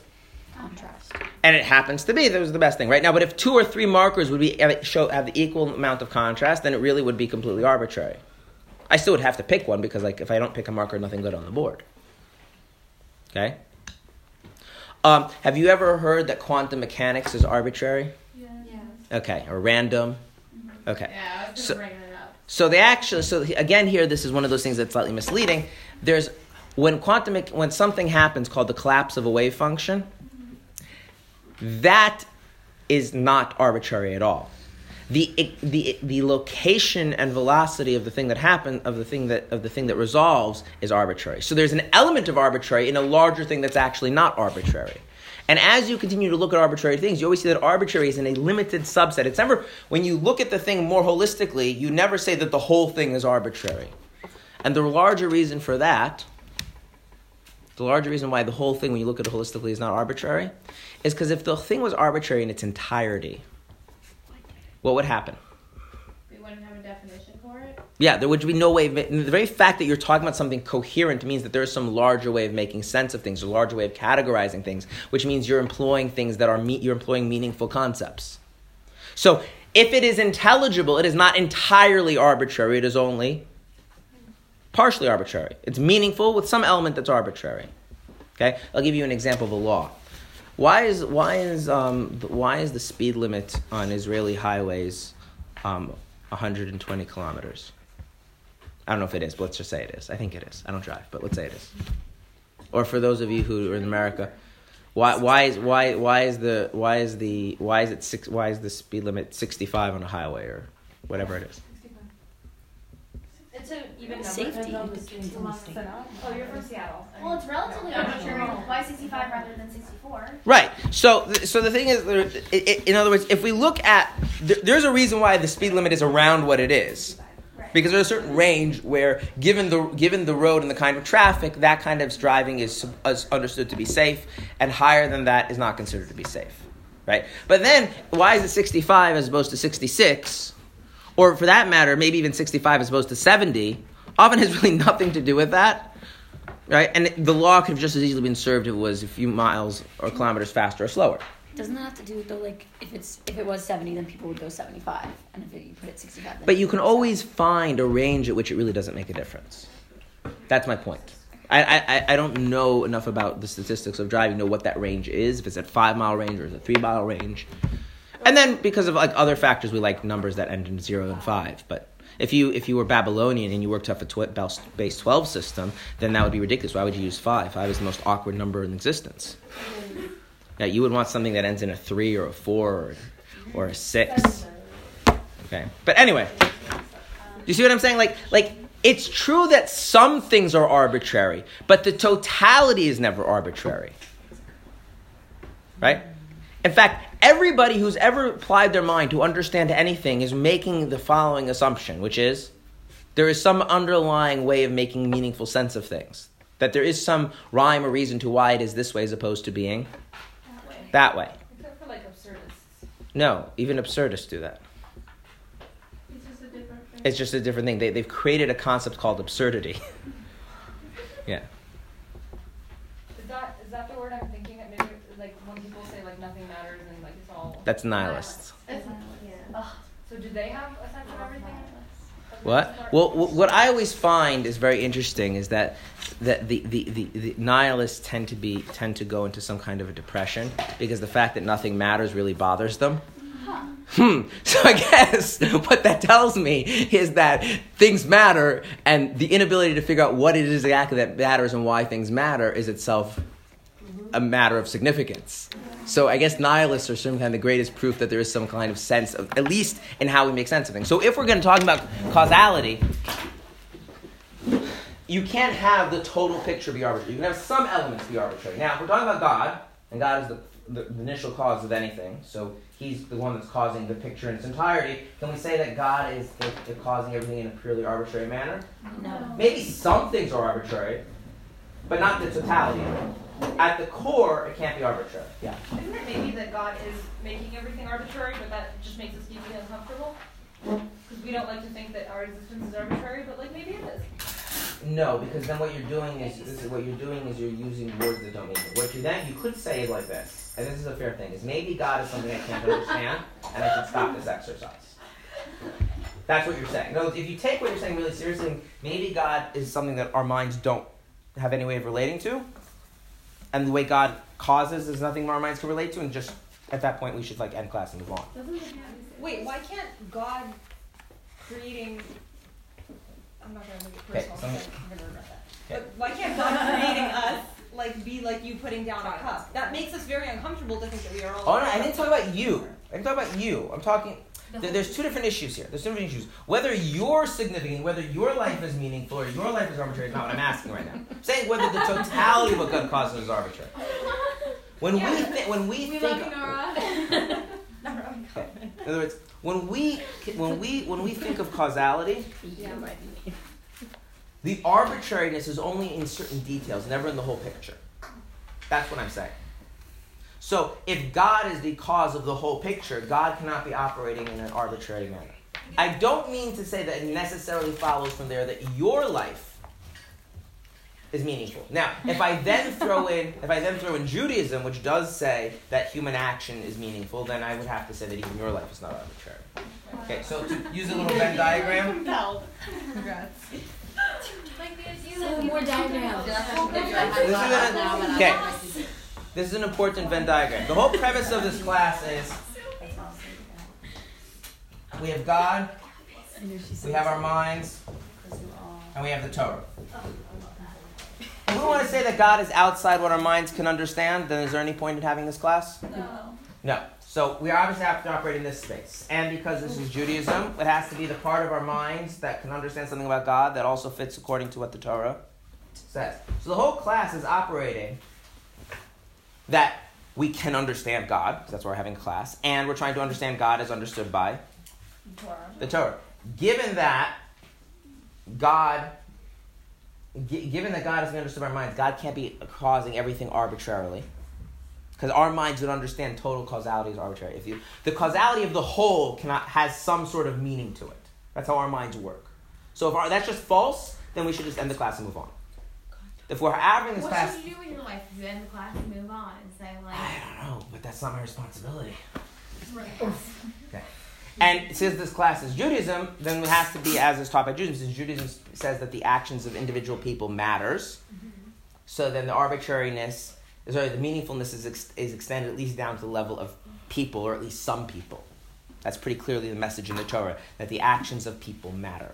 Speaker 3: Contrast.
Speaker 1: and it happens to be. That was the best thing, right? Now, but if two or three markers would be show have the equal amount of contrast, then it really would be completely arbitrary. I still would have to pick one because, like, if I don't pick a marker, nothing good on the board. Okay. Um, have you ever heard that quantum mechanics is arbitrary? Okay, or random. Okay.
Speaker 7: Yeah, I was
Speaker 1: So-
Speaker 7: just bringing it up.
Speaker 1: So they actually, so again, here this is one of those things that's slightly misleading. There's when quantum when something happens called the collapse of a wave function. That is not arbitrary at all. The, the, the location and velocity of the thing that happened of the thing that of the thing that resolves is arbitrary. So there's an element of arbitrary in a larger thing that's actually not arbitrary. And as you continue to look at arbitrary things, you always see that arbitrary is in a limited subset. It's never, when you look at the thing more holistically, you never say that the whole thing is arbitrary. And the larger reason for that, the larger reason why the whole thing, when you look at it holistically, is not arbitrary, is because if the thing was arbitrary in its entirety, what would happen?
Speaker 7: We wouldn't have a definition for it.
Speaker 1: Yeah, there would be no way of the very fact that you're talking about something coherent means that there's some larger way of making sense of things, a larger way of categorizing things, which means you're employing things that are you're employing meaningful concepts. So, if it is intelligible, it is not entirely arbitrary, it is only partially arbitrary. It's meaningful with some element that's arbitrary. Okay? I'll give you an example of a law. Why is why is um, why is the speed limit on Israeli highways um, 120 kilometers? I don't know if it is, but let's just say it is. I think it is. I don't drive, but let's say it is. Or for those of you who are in America, why why is why why is the why is the why is it six why is the speed limit sixty five on a highway or whatever it is?
Speaker 4: It's an even number.
Speaker 3: Safety.
Speaker 4: Oh, you're from Seattle.
Speaker 6: Well, it's relatively arbitrary. Why 65 rather than 64?
Speaker 1: Right. So, so the thing is, there- i- i- in other words, if we look at, there's a reason why the speed limit is around what it is, because there's a certain range where, given the given the road and the kind of traffic, that kind of driving is, is understood to be safe, and higher than that is not considered to be safe. Right. But then, why is it 65 as opposed to 66, or for that matter, maybe even 65 as opposed to 70? Often has really nothing to do with that. Right, and the law could have just as easily been served if it was a few miles or kilometers faster or slower.
Speaker 3: Doesn't that have to do with though, like if it's if it was seventy, then people would go seventy five, and if it, you put it sixty five, then
Speaker 1: But you can always find a range at which it really doesn't make a difference. That's my point. I, I, I don't know enough about the statistics of driving to know what that range is, if it's a five mile range or is it a three mile range. And then because of like other factors, we like numbers that end in zero and five. But if you if you were Babylonian and you worked off a tw- base- twelve system, then that would be ridiculous. Why would you use five? Five is the most awkward number in existence. Yeah, you would want something that ends in a three or a four or, or a six. Okay, but anyway, you see what I'm saying? Like, like it's true that some things are arbitrary, but the totality is never arbitrary. Right? In fact, everybody who's ever applied their mind to understand anything is making the following assumption, which is there is some underlying way of making meaningful sense of things. That there is some rhyme or reason to why it is this way as opposed to being that way.
Speaker 4: Except for like absurdists.
Speaker 1: No, even absurdists do that.
Speaker 7: It's just a different thing.
Speaker 1: It's just a different thing. They, they've created a concept called absurdity. yeah.
Speaker 4: Is that is that the word I'm thinking? That maybe like when people say like nothing matters and like it's all.
Speaker 1: That's nihilists.
Speaker 4: So do they have a sense of everything?
Speaker 1: What? Well, what I always find is very interesting is that that the, the, the, the nihilists tend to be tend to go into some kind of a depression because the fact that nothing matters really bothers them. Hmm. So I guess what that tells me is that things matter, and the inability to figure out what it is exactly that matters and why things matter is itself a matter of significance. So I guess nihilists are some kind of the greatest proof that there is some kind of sense of, at least in how we make sense of things. So if we're going to talk about causality, you can't have the total picture be arbitrary. You can have some elements be arbitrary. Now, if we're talking about God, and God is the, the, the initial cause of anything, so He's the one that's causing the picture in its entirety, can we say that God is the, the causing everything in a purely arbitrary manner?
Speaker 3: No.
Speaker 1: Maybe some things are arbitrary, but not the totality. At the core, it can't be arbitrary. Yeah.
Speaker 4: Isn't it maybe that God is making everything arbitrary, but that just makes us deeply uncomfortable? Because we don't like to think that our existence is arbitrary, but like maybe it is.
Speaker 1: No, because then what you're doing is this is what you're doing is you're using words that don't mean it. What you then you could say it like this, and this is a fair thing, is maybe God is something I can't understand, and I should stop this exercise. That's what you're saying. No, if you take what you're saying really seriously, maybe God is something that our minds don't have any way of relating to, and the way God causes is nothing our minds can relate to, and just at that point we should like end class and move on.
Speaker 4: Wait, why can't God creating? I'm not gonna make it personal.
Speaker 1: some-
Speaker 4: so I'm gonna regret that.
Speaker 1: Okay.
Speaker 4: But why can't God creating us like be like you putting down a cup? That makes us very uncomfortable to think that we are all.
Speaker 1: Oh no, I didn't talk about you. I didn't talk about you. I'm talking. there- There's two different issues here. There's two different issues. Whether you're significant, whether your life is meaningful, or your life is arbitrary is not what I'm asking right now. I'm saying whether the totality of what God causes is arbitrary. When we thi- when we,
Speaker 7: We
Speaker 1: think,
Speaker 7: love you, Nora.
Speaker 1: Okay. in other words, when we when we when we think of causality, the arbitrariness is only in certain details, never in the whole picture. That's what I'm saying. So, if God is the cause of the whole picture, God cannot be operating in an arbitrary manner. I don't mean to say that it necessarily follows from there that your life is meaningful. Now, if I then throw in if I then throw in Judaism, which does say that human action is meaningful, then I would have to say that even your life is not arbitrary. Okay, so to use a little Venn diagram.
Speaker 4: Congrats.
Speaker 3: So more diagrams.
Speaker 1: This okay. This is an important Venn diagram. The whole premise of this class is we have God, we have our minds, and we have the Torah. If we want to say that God is outside what our minds can understand, then is there any point in having this class?
Speaker 9: No.
Speaker 1: No. So we obviously have to operate in this space. And because this is Judaism, it has to be the part of our minds that can understand something about God that also fits according to what the Torah says. So the whole class is operating that we can understand God, 'cause that's why we're having class, and we're trying to understand God as understood by the Torah. Given that God, gi- given that God is understood by our minds, God can't be causing everything arbitrarily. Because our minds would understand total causality is arbitrary. If you, the causality of the whole cannot has some sort of meaning to it. That's how our minds work. So if our, that's just false, then we should just end the class and move on. If we're having this
Speaker 12: What
Speaker 1: class,
Speaker 12: should you do in your life? You end the class and move on and say like.
Speaker 1: I don't know, but that's not my responsibility.
Speaker 12: Right.
Speaker 1: Okay. And since this class is Judaism, then it has to be as is taught by Judaism. Since Judaism says that the actions of individual people matters, mm-hmm. so then the arbitrariness, sorry, the meaningfulness is, ex- is extended at least down to the level of people, or at least some people. That's pretty clearly the message in the Torah that the actions of people matter.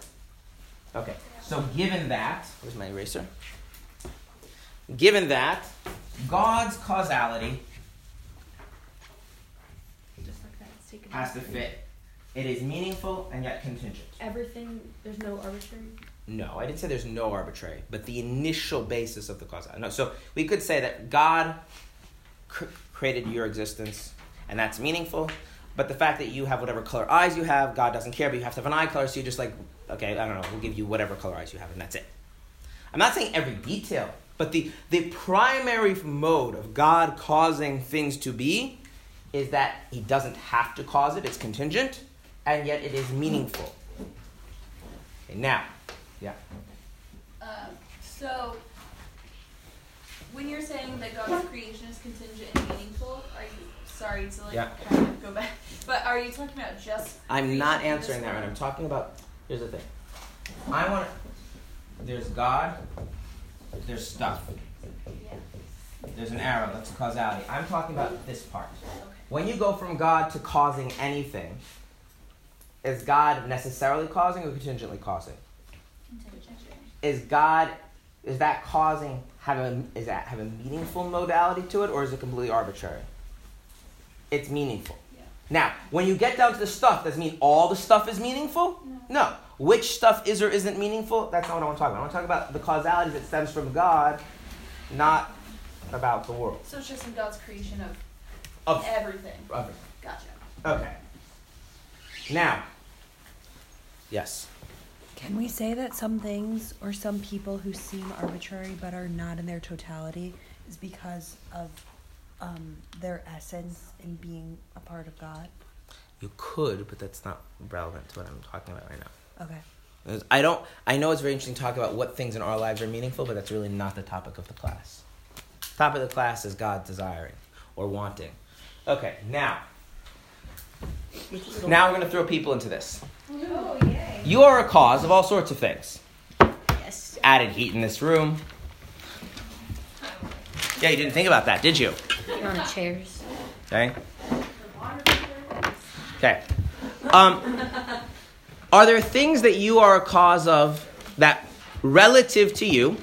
Speaker 1: Okay, so given that, where's my eraser? Given that, God's causality has to fit. It is meaningful and yet contingent.
Speaker 8: Everything, there's no arbitrary.
Speaker 1: No, I didn't say there's no arbitrary, but the initial basis of the causality. No, so we could say that God cr- created your existence, and that's meaningful. But the fact that you have whatever color eyes you have, God doesn't care, but you have to have an eye color, so you're just like, okay, I don't know, we'll give you whatever color eyes you have, and that's it. I'm not saying every detail, but the, the primary mode of God causing things to be is that He doesn't have to cause it, it's contingent, and yet it is meaningful. Okay, now, yeah.
Speaker 9: Um, so, when you're saying that God's creation is contingent and meaningful, are you sorry to like
Speaker 1: Yeah.
Speaker 9: kind of go back, but are you talking about just?
Speaker 1: I'm not
Speaker 9: creation in this
Speaker 1: answering that right. I'm talking about. Here's the thing. I want. There's God. There's stuff. There's an arrow. That's causality. I'm talking about this part. When you go from God to causing anything, is God necessarily causing or contingently causing? Is God? Is that causing have a is that have a meaningful modality to it or is it completely arbitrary? It's meaningful. Now, when you get down to the stuff, does it mean all the stuff is meaningful? No. Which stuff is or isn't meaningful? That's not what I want to talk about. I want to talk about the causality that stems from God, not about the world.
Speaker 9: So it's just in God's creation of,
Speaker 1: Of
Speaker 9: everything.
Speaker 1: everything.
Speaker 9: Gotcha.
Speaker 1: Okay. Now, yes.
Speaker 5: Can we say that some things or some people who seem arbitrary but are not in their totality is because of um, their essence in being a part of God?
Speaker 1: You could, but that's not relevant to what I'm talking about right now.
Speaker 5: Okay.
Speaker 1: I don't. I know it's very interesting to talk about what things in our lives are meaningful, but that's really not the topic of the class. Top of the class is God desiring or wanting. Okay, now. Now we're going to throw people into this.
Speaker 10: Oh.
Speaker 1: You are a cause of all sorts of things.
Speaker 3: Yes.
Speaker 1: Added heat in this room. Yeah, you didn't think about that, did you?
Speaker 3: You're on chairs.
Speaker 1: Okay. Okay. Um, are there things that you are a cause of that, relative to you,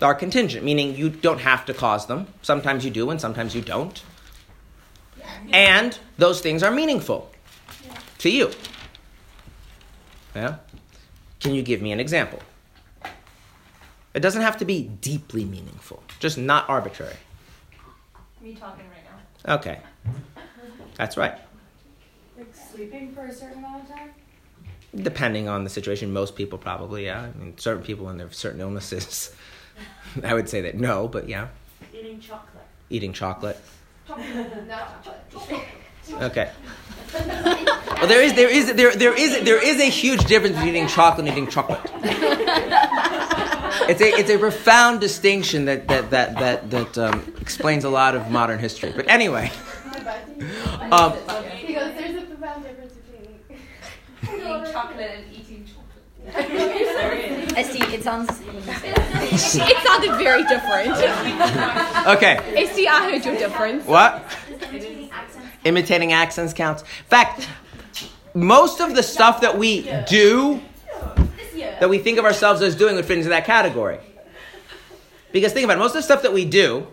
Speaker 1: are contingent? Meaning you don't have to cause them. Sometimes you do, and sometimes you don't. And those things are meaningful to you. Yeah. Can you give me an example? It doesn't have to be deeply meaningful, just not arbitrary.
Speaker 4: Me talking right now.
Speaker 1: Okay. That's right.
Speaker 11: Like sleeping for a certain amount of time?
Speaker 1: Depending on the situation, most people probably, yeah. I mean, certain people when they have certain illnesses, I would say that no, but yeah.
Speaker 11: Eating chocolate.
Speaker 1: Eating chocolate.
Speaker 11: Not chocolate.
Speaker 1: Okay. Well, there is there is there there is there is a huge difference between eating chocolate and eating chocolate. It's a it's a profound distinction that that that that that um, explains a lot of modern history. But anyway, um,
Speaker 7: Because there's a profound difference between
Speaker 4: Eating chocolate and eating chocolate.
Speaker 3: I see. It sounds.
Speaker 8: it sounded very different.
Speaker 1: okay.
Speaker 8: I see. I heard your difference.
Speaker 1: What? Imitating accents counts. In fact, most of the stuff that we do that we think of ourselves as doing would fit into that category. Because think about it, most of the stuff that we do,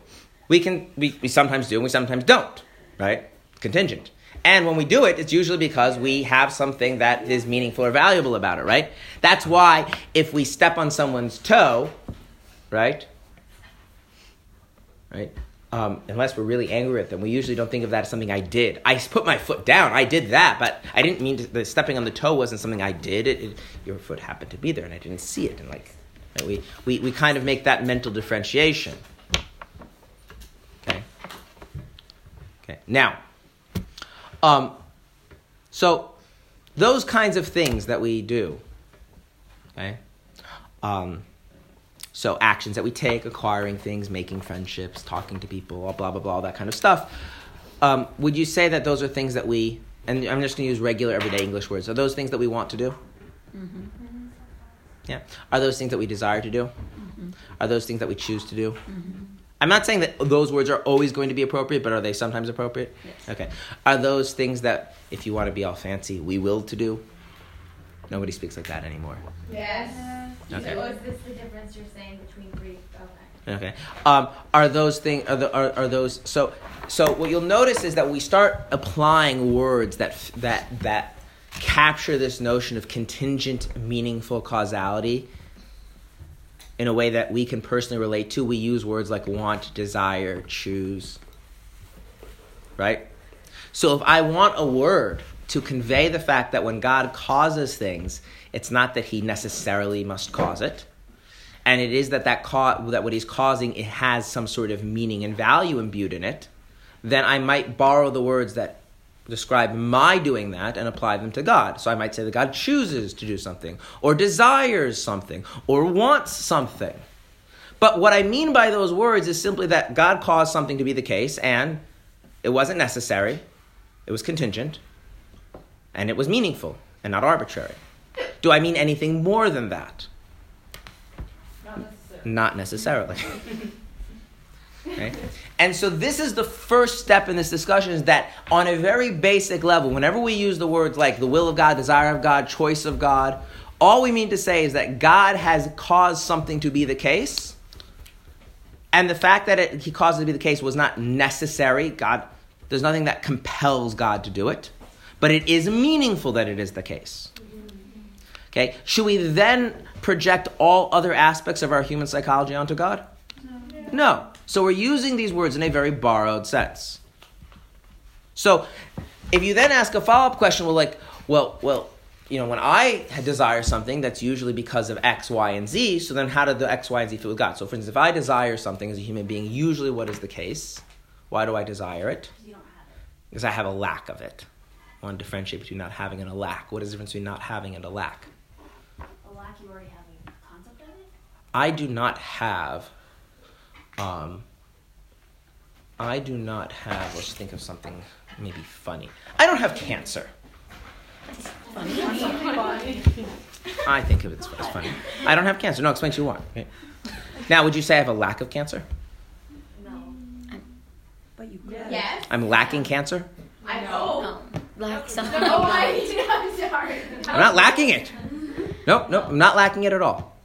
Speaker 1: we can we, we sometimes do and we sometimes don't, right? Contingent. And when we do it, it's usually because we have something that is meaningful or valuable about it, right? That's why if we step on someone's toe, right? Right? Um, unless we're really angry at them, we usually don't think of that as something I did. I put my foot down. I did that, but I didn't mean to, the stepping on the toe wasn't something I did. It, it, your foot happened to be there, and I didn't see it. And like, right, we, we we kind of make that mental differentiation. Okay. Okay. Now, um, so those kinds of things that we do. Okay. Um, so actions that we take, acquiring things, making friendships, talking to people, blah blah blah, blah all that kind of stuff. Um, would you say that those are things that we? And I'm just going to use regular everyday English words. Are those things that we want to do?
Speaker 3: Mm-hmm.
Speaker 1: Yeah. Are those things that we desire to do? Are those things that we choose to do? I'm not saying that those words are always going to be appropriate, but are they sometimes appropriate?
Speaker 3: Yes.
Speaker 1: Okay. Are those things that, if you want to be all fancy, we will to do? Nobody speaks like that anymore.
Speaker 12: Yes.
Speaker 1: Okay.
Speaker 12: So is this the difference you're saying between three? Okay.
Speaker 1: Okay. Um, are those things? Are, the, are, are those so? So what you'll notice is that we start applying words that that that capture this notion of contingent, meaningful causality in a way that we can personally relate to. We use words like want, desire, choose. Right. So if I want a word to convey the fact that when God causes things, it's not that He necessarily must cause it and it is that that, ca- that what he's causing it has some sort of meaning and value imbued in it, then I might borrow the words that describe my doing that and apply them to God. So I might say that God chooses to do something, or desires something, or wants something. But what I mean by those words is simply that God caused something to be the case, and it wasn't necessary, it was contingent, and it was meaningful and not arbitrary. Do I mean anything more than that? Not necessarily. Okay? And so this is the first step in this discussion is that on a very basic level, whenever we use the words like the will of God, desire of God, choice of God, all we mean to say is that God has caused something to be the case. And the fact that it, he caused it to be the case was not necessary. God, there's nothing that compels God to do it, but it is meaningful that it is the case. Okay? Should we then project all other aspects of our human psychology onto God? No. So we're using these words in a very borrowed sense. So if you then ask a follow-up question, well, like, well, well, you know, when I desire something, that's usually because of X, Y, and Z. So then, how did the X, Y, and Z fit with God? So, for instance, if I desire something as a human being, usually what is the case? Why do I desire it? Because I have a lack of it. I want to differentiate between not having and a lack. What is the difference between not having and a lack?
Speaker 6: A lack you already have a concept of it?
Speaker 1: I do not have. Um, I do not have. Let's think of something maybe funny. I don't have cancer. I think of it as as funny. I don't have cancer. No, explain to you why. Okay. Now, would you say I have a lack of cancer? No.
Speaker 5: But you
Speaker 12: Yes.
Speaker 1: I'm lacking cancer.
Speaker 12: I know.
Speaker 3: Like something
Speaker 12: No,
Speaker 3: you
Speaker 12: I, I'm sorry.
Speaker 1: I'm not lacking it. Nope, nope. I'm not lacking it at all.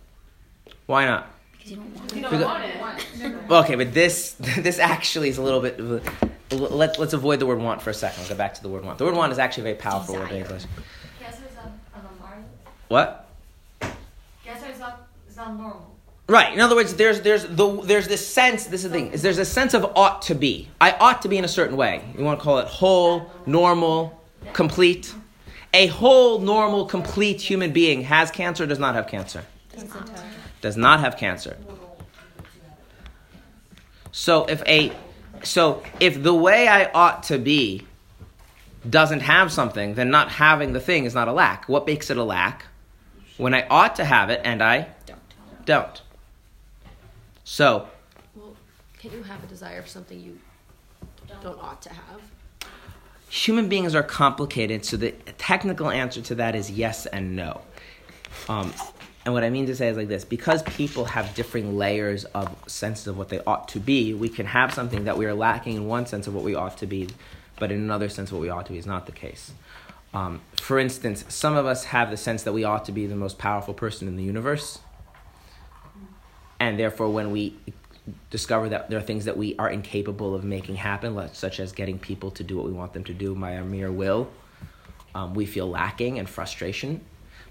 Speaker 1: Why not?
Speaker 3: Because you don't want
Speaker 12: You don't want it.
Speaker 1: Okay, but this this actually is a little bit. Let, let's avoid the word want for a second. We'll go back to the word want. The word want is actually a very powerful word in English.
Speaker 2: Guess it's on, on a normal.
Speaker 1: What?
Speaker 2: Guess it's not, normal.
Speaker 1: Right. In other words, there's there's the there's this sense. This is the thing. Is there's a sense of ought to be. I ought to be in a certain way. You want to call it whole, normal, complete. A whole, normal, complete human being has cancer. or Does not have cancer. Does not have cancer. So if a so if the way I ought to be doesn't have something, then not having the thing is not a lack. What makes it a lack? When I ought to have it and I don't. So,
Speaker 8: Well, can you have a desire for something you don't ought to have?
Speaker 1: human beings are complicated, so the technical answer to that is yes and no. Um, and what I mean to say is like this because people have differing layers of senses of what they ought to be, we can have something that we are lacking in one sense of what we ought to be, but in another sense, what we ought to be is not the case. Um, for instance, some of us have the sense that we ought to be the most powerful person in the universe. And therefore, when we discover that there are things that we are incapable of making happen, such as getting people to do what we want them to do by our mere will, um, we feel lacking and frustration.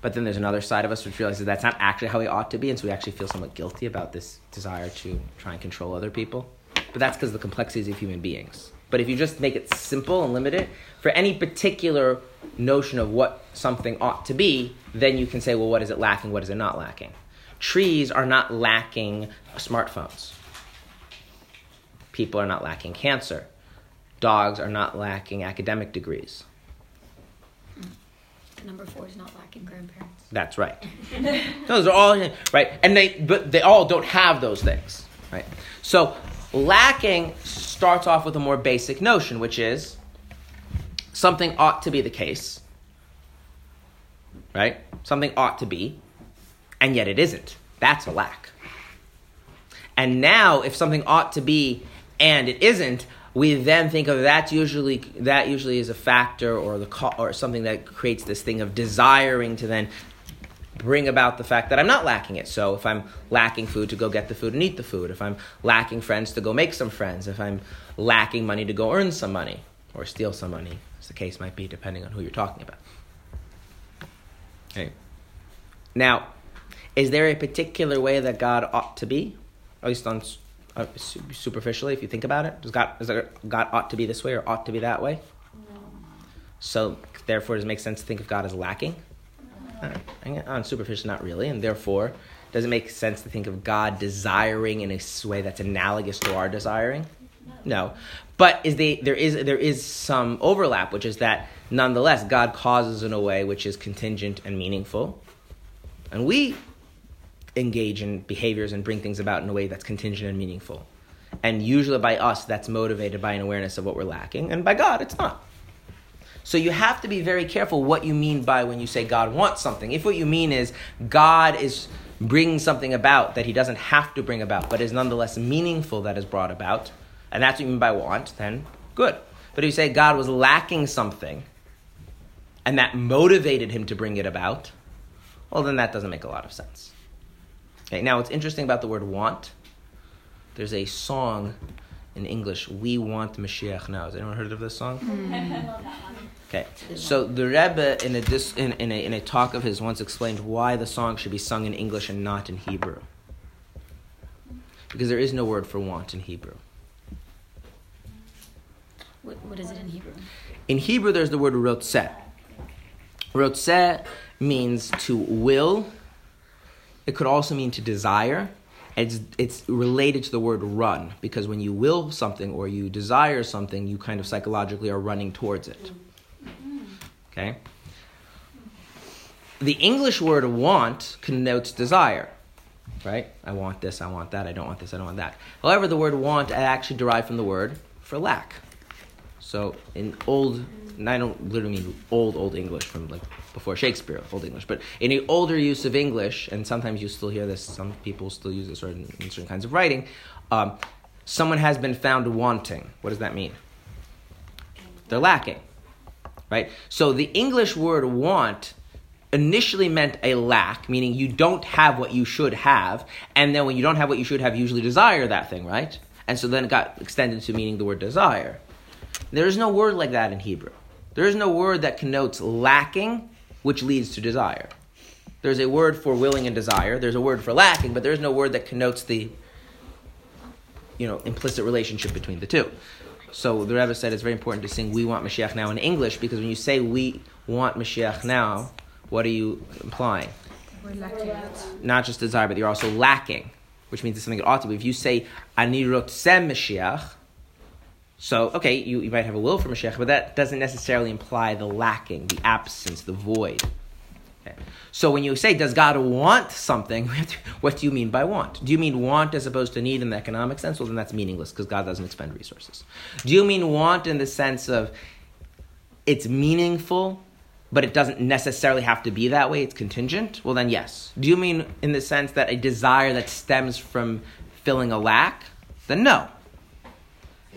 Speaker 1: But then there's another side of us which realizes that's not actually how we ought to be, and so we actually feel somewhat guilty about this desire to try and control other people. But that's because of the complexities of human beings. But if you just make it simple and limit it, for any particular notion of what something ought to be, then you can say, well, what is it lacking? What is it not lacking? Trees are not lacking smartphones. People are not lacking cancer. Dogs are not lacking academic degrees.
Speaker 3: Number four is not lacking grandparents.
Speaker 1: That's right. those are all right, and they but they all don't have those things, right? So lacking starts off with a more basic notion, which is something ought to be the case, right? Something ought to be, and yet it isn't. That's a lack. And now, if something ought to be and it isn't, we then think of that usually that usually is a factor or the or something that creates this thing of desiring to then bring about the fact that I'm not lacking it. So if I'm lacking food to go get the food and eat the food, if I'm lacking friends to go make some friends, if I'm lacking money to go earn some money or steal some money, as the case might be depending on who you're talking about. Okay. Now, is there a particular way that God ought to be? At least on uh, superficially, if you think about it, does God is there, God ought to be this way or ought to be that way? So therefore, does it make sense to think of God as lacking? Uh, on superficial, not really, and therefore, does it make sense to think of God desiring in a way that's analogous to our desiring? No, but is they, there is there is some overlap, which is that nonetheless God causes in a way which is contingent and meaningful, and we engage in behaviors and bring things about in a way that's contingent and meaningful. And usually by us, that's motivated by an awareness of what we're lacking, and by God, it's not. So you have to be very careful what you mean by when you say God wants something. If what you mean is God is bringing something about that he doesn't have to bring about, but is nonetheless meaningful that is brought about, and that's what you mean by want, then good. But if you say God was lacking something, and that motivated him to bring it about, well, then that doesn't make a lot of sense. Okay, now what's interesting about the word want, there's a song in English, We Want Mashiach Now. Has anyone heard of this song? Hmm. Okay, so the Rebbe in a, dis, in, in, a, in a talk of his once explained why the song should be sung in English and not in Hebrew. Because there is no word for want in Hebrew.
Speaker 3: What, what is it in Hebrew?
Speaker 1: In Hebrew, there's the word rotzeh. Rotzeh means to will. It could also mean to desire. It's, it's related to the word run because when you will something or you desire something, you kind of psychologically are running towards it. Okay? The English word want connotes desire, right? I want this, I want that, I don't want this, I don't want that. However, the word want actually derived from the word for lack. So in old, and I don't literally mean old, old English from like before Shakespeare, old English, but in the older use of English, and sometimes you still hear this, some people still use this in, in certain kinds of writing, um, someone has been found wanting. What does that mean? They're lacking, right? So the English word want initially meant a lack, meaning you don't have what you should have, and then when you don't have what you should have, you usually desire that thing, right? And so then it got extended to meaning the word desire. There is no word like that in Hebrew. There is no word that connotes lacking, which leads to desire. There's a word for willing and desire. There's a word for lacking, but there's no word that connotes the you know implicit relationship between the two. So the Rebbe said it's very important to sing "We Want Mashiach Now" in English because when you say "We want Mashiach now," what are you implying?
Speaker 8: We're lacking.
Speaker 1: Not just desire, but you're also lacking, which means it's something that ought to be. If you say "Ani rotzeh Mashiach," so okay, you, you might have a will for Mashiach, but that doesn't necessarily imply the lacking, the absence, the void. Okay. So when you say, does God want something, what do you mean by want? Do you mean want as opposed to need in the economic sense? Well, then that's meaningless because God doesn't expend resources. Do you mean want in the sense of it's meaningful, but it doesn't necessarily have to be that way? It's contingent? Well, then yes. Do you mean in the sense that a desire that stems from filling a lack? Then no.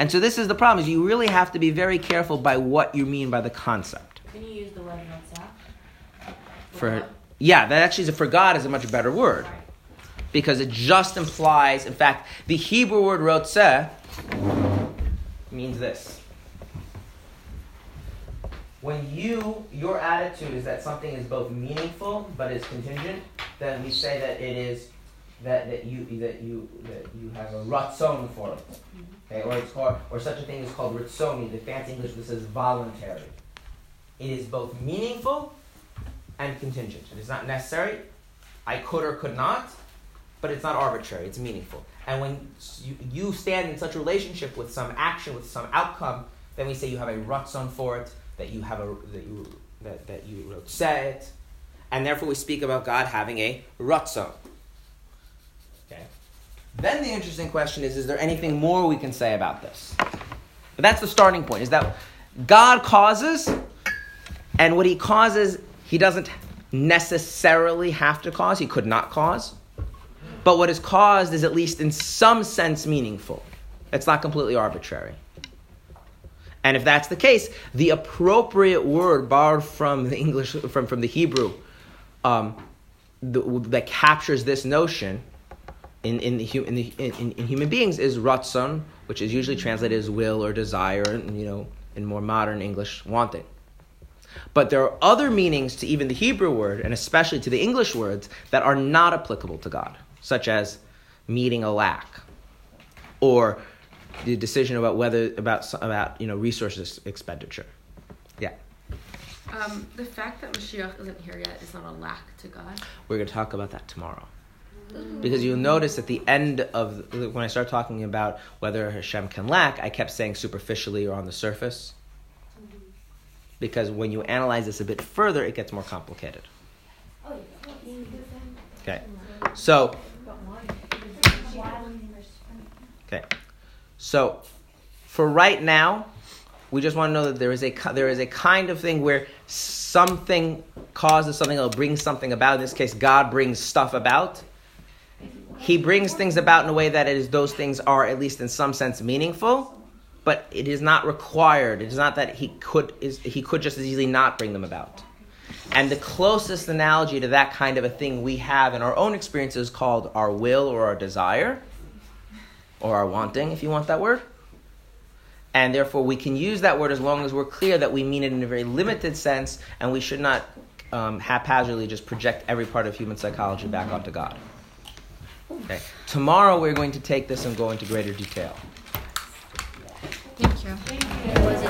Speaker 1: And so this is the problem: is you really have to be very careful by what you mean by the concept.
Speaker 11: Can you use the word Ratzah?
Speaker 1: For yeah, that actually is for God is a much better word because it just implies. In fact, the Hebrew word rotzeh means this. When you your attitude is that something is both meaningful but is contingent, then we say that it is that, that you that you that you have a ratzon for it. Okay, or it's called or such a thing is called ritzoni. The fancy English this is voluntary. It is both meaningful and contingent. It is not necessary. I could or could not, but it's not arbitrary. It's meaningful. And when you, you stand in such a relationship with some action, with some outcome, then we say you have a ratzon for it, that you have a that you that, that you wrote it, and therefore we speak about God having a ratzon. Okay. Then the interesting question is: Is there anything more we can say about this? But that's the starting point. Is that God causes, and what He causes, He doesn't necessarily have to cause. He could not cause. But what is caused is at least in some sense meaningful. It's not completely arbitrary. And if that's the case, the appropriate word borrowed from the English, from, from the Hebrew, um, the, that captures this notion in, in, the, in, the, in, in human beings is ratzon, which is usually translated as will or desire, and you know, in more modern English, wanting. But there are other meanings to even the Hebrew word, and especially to the English words, that are not applicable to God, such as meeting a lack, or the decision about whether about about you know resources expenditure. Yeah,
Speaker 8: Um, the fact that Mashiach isn't here yet is not a lack to God.
Speaker 1: we're going to talk about that tomorrow. Because you'll notice at the end of when I start talking about whether Hashem can lack, I kept saying superficially or on the surface. Because when you analyze this a bit further, it gets more complicated. Okay, so okay, so for right now, we just want to know that there is a there is a kind of thing where something causes something or brings something about. In this case, God brings stuff about. He brings things about in a way that is those things are at least in some sense meaningful, but it is not required. It is not that he could is he could just as easily not bring them about. And the closest analogy to that kind of a thing we have in our own experience is called our will or our desire, or our wanting, if you want that word. And therefore, we can use that word as long as we're clear that we mean it in a very limited sense, and we should not um, haphazardly just project every part of human psychology back onto God. Okay. Tomorrow, we're going to take this and go into greater detail.
Speaker 8: Thank you.
Speaker 3: It was